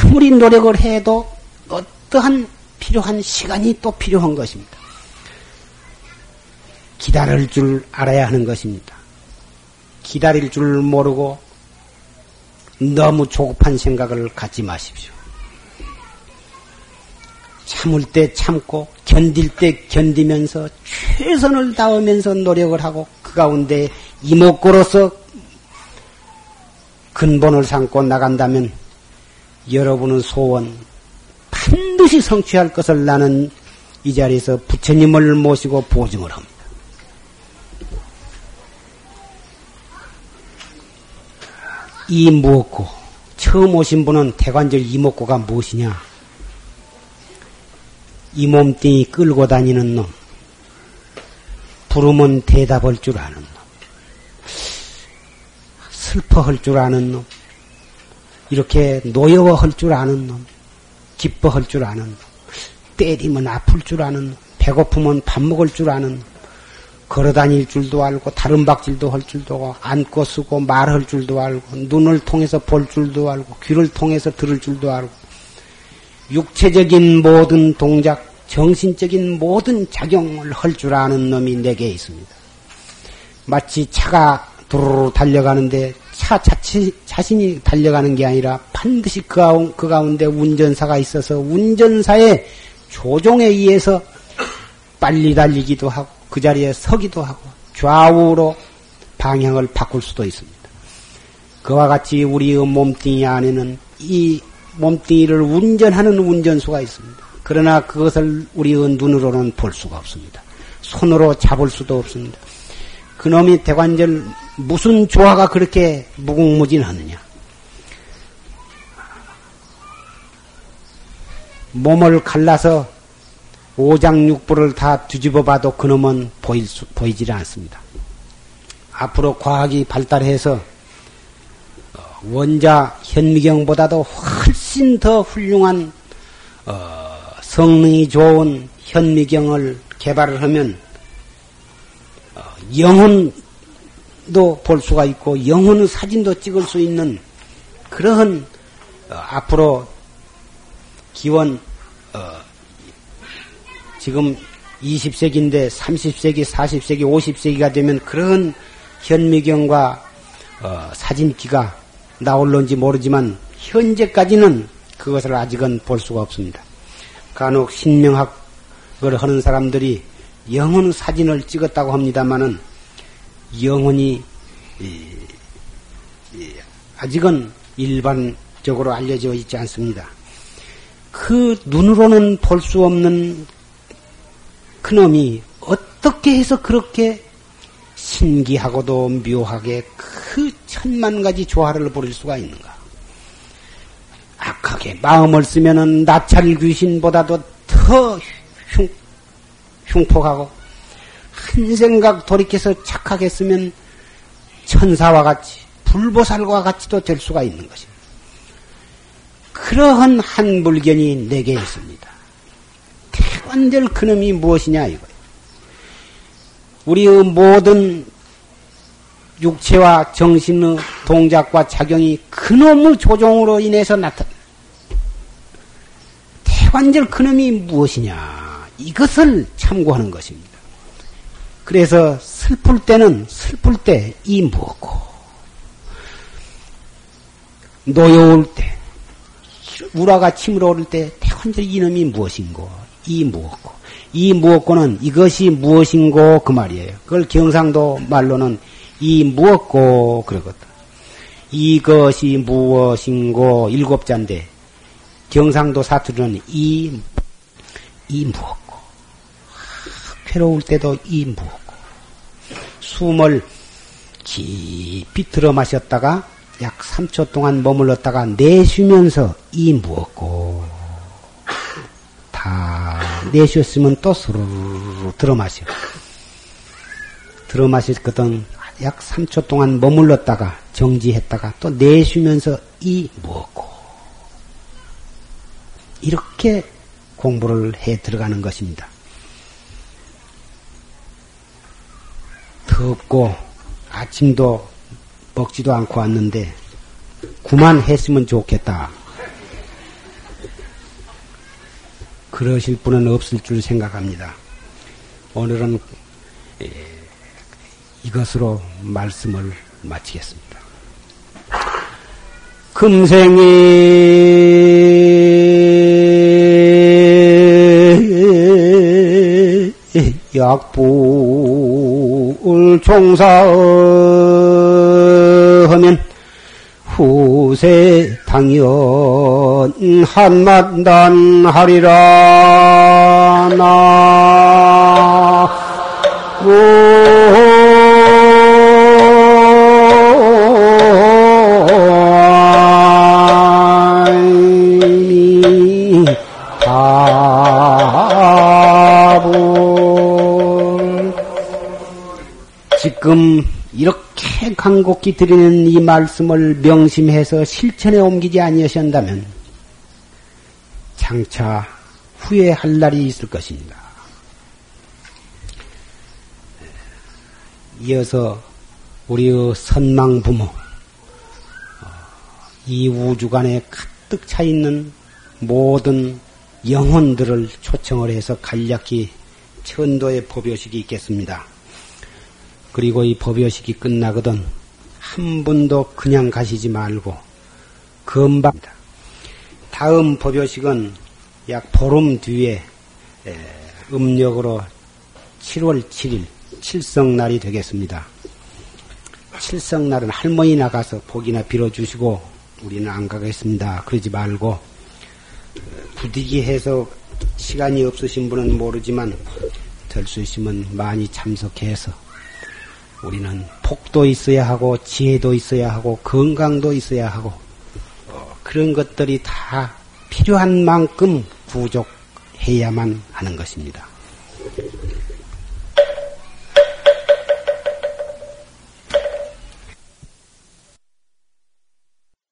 아무리 노력을 해도 어떠한 필요한 시간이 또 필요한 것입니다. 기다릴 줄 알아야 하는 것입니다. 기다릴 줄 모르고 너무 조급한 생각을 갖지 마십시오. 참을 때 참고 견딜 때 견디면서 최선을 다하면서 노력을 하고 그 가운데 이목구로서 근본을 삼고 나간다면 여러분의 소원 반드시 성취할 것을 나는 이 자리에서 부처님을 모시고 보증을 합니다. 이 무엇고 처음 오신 분은 대관절 이목구가 무엇이냐? 이 몸뚱이 끌고 다니는 놈, 부르면 대답할 줄 아는 놈, 슬퍼할 줄 아는 놈, 이렇게 노여워할 줄 아는 놈, 기뻐할 줄 아는 놈, 때리면 아플 줄 아는 놈, 배고프면 밥 먹을 줄 아는 놈, 걸어 다닐 줄도 알고 다른 박질도 할 줄도 알고 앉고 쓰고 말할 줄도 알고 눈을 통해서 볼 줄도 알고 귀를 통해서 들을 줄도 알고. 육체적인 모든 동작, 정신적인 모든 작용을 할 줄 아는 놈이 내게 있습니다. 마치 차가 두루루 달려가는데 차 자치, 자신이 달려가는 게 아니라 반드시 그, 그 가운데 운전사가 있어서 운전사의 조종에 의해서 빨리 달리기도 하고 그 자리에 서기도 하고 좌우로 방향을 바꿀 수도 있습니다. 그와 같이 우리의 몸뚱이 안에는 이 몸뚱이를 운전하는 운전수가 있습니다. 그러나 그것을 우리의 눈으로는 볼 수가 없습니다. 손으로 잡을 수도 없습니다. 그놈이 대관절 무슨 조화가 그렇게 무궁무진하느냐? 몸을 갈라서 오장육부를 다 뒤집어 봐도 그놈은 보일 수, 보이질 않습니다. 앞으로 과학이 발달해서 원자 현미경보다도 훨씬 더 훌륭한 어, 성능이 좋은 현미경을 개발을 하면 어, 영혼도 볼 수가 있고 영혼의 사진도 찍을 수 있는 그러한 어, 앞으로 기원 어, 지금 20세기인데 30세기, 40세기, 50세기가 되면 그런 현미경과 어, 사진기가 나올런지 모르지만 현재까지는 그것을 아직은 볼 수가 없습니다. 간혹 신명학을 하는 사람들이 영혼 사진을 찍었다고 합니다마는 영혼이 아직은 일반적으로 알려져 있지 않습니다. 그 눈으로는 볼 수 없는 그놈이 어떻게 해서 그렇게 신기하고도 묘하게 그 천만 가지 조화를 부릴 수가 있는가? 악하게 마음을 쓰면은 나찰 귀신보다도 더 흉, 흉폭하고 한 생각 돌이켜서 착하게 쓰면 천사와 같이 불보살과 같이도 될 수가 있는 것입니다. 그러한 한 물견이 내게 있습니다. 태관절 그놈이 무엇이냐 이거예요. 우리의 모든 육체와 정신의 동작과 작용이 그놈의 조종으로 인해서 나타. 태관절 그놈이 무엇이냐 이것을 참고하는 것입니다. 그래서 슬플 때는 슬플 때 이 무엇고 노여울 때 우라가 침으로 오를 때 태관절 이놈이 무엇인고 이 무엇고 이 무엇고는 이것이 무엇인고 그 말이에요. 그걸 경상도 말로는 이 무엇고 그러거든. 이것이 무엇인고 일곱 자인데 경상도 사투리는 이, 이 무엇고? 괴로울 때도 이 무엇고? 숨을 깊이 들어 마셨다가 약 3초 동안 머물렀다가 내쉬면서 이 무엇고? 다 내쉬었으면 또 스르르 들어 마셔. 들어 마셨거든 약 3초 동안 머물렀다가 정지했다가 또 내쉬면서 이 무엇고 이렇게 공부를 해 들어가는 것입니다. 덥고 아침도 먹지도 않고 왔는데 그만 했으면 좋겠다. 그러실 분은 없을 줄 생각합니다. 오늘은 이것으로 말씀을 마치겠습니다. 금생이 약불 종사하면 후세 당연 한맛난 하리라 나 오. 간곡히 드리는 이 말씀을 명심해서 실천에 옮기지 아니하신다면 장차 후회할 날이 있을 것입니다. 이어서 우리의 선망 부모, 이 우주간에 가득 차 있는 모든 영혼들을 초청을 해서 간략히 천도의 법요식이 있겠습니다. 그리고 이 법요식이 끝나거든 한 분도 그냥 가시지 말고 금방 다음 법요식은 약 보름 뒤에 음력으로 7월 7일 칠성날이 되겠습니다. 칠성날은 할머니 나가서 복이나 빌어주시고 우리는 안 가겠습니다. 그러지 말고 부디기 해서 시간이 없으신 분은 모르지만 될 수 있으면 많이 참석해서 우리는 복도 있어야 하고 지혜도 있어야 하고 건강도 있어야 하고 어, 그런 것들이 다 필요한 만큼 구족해야만 하는 것입니다.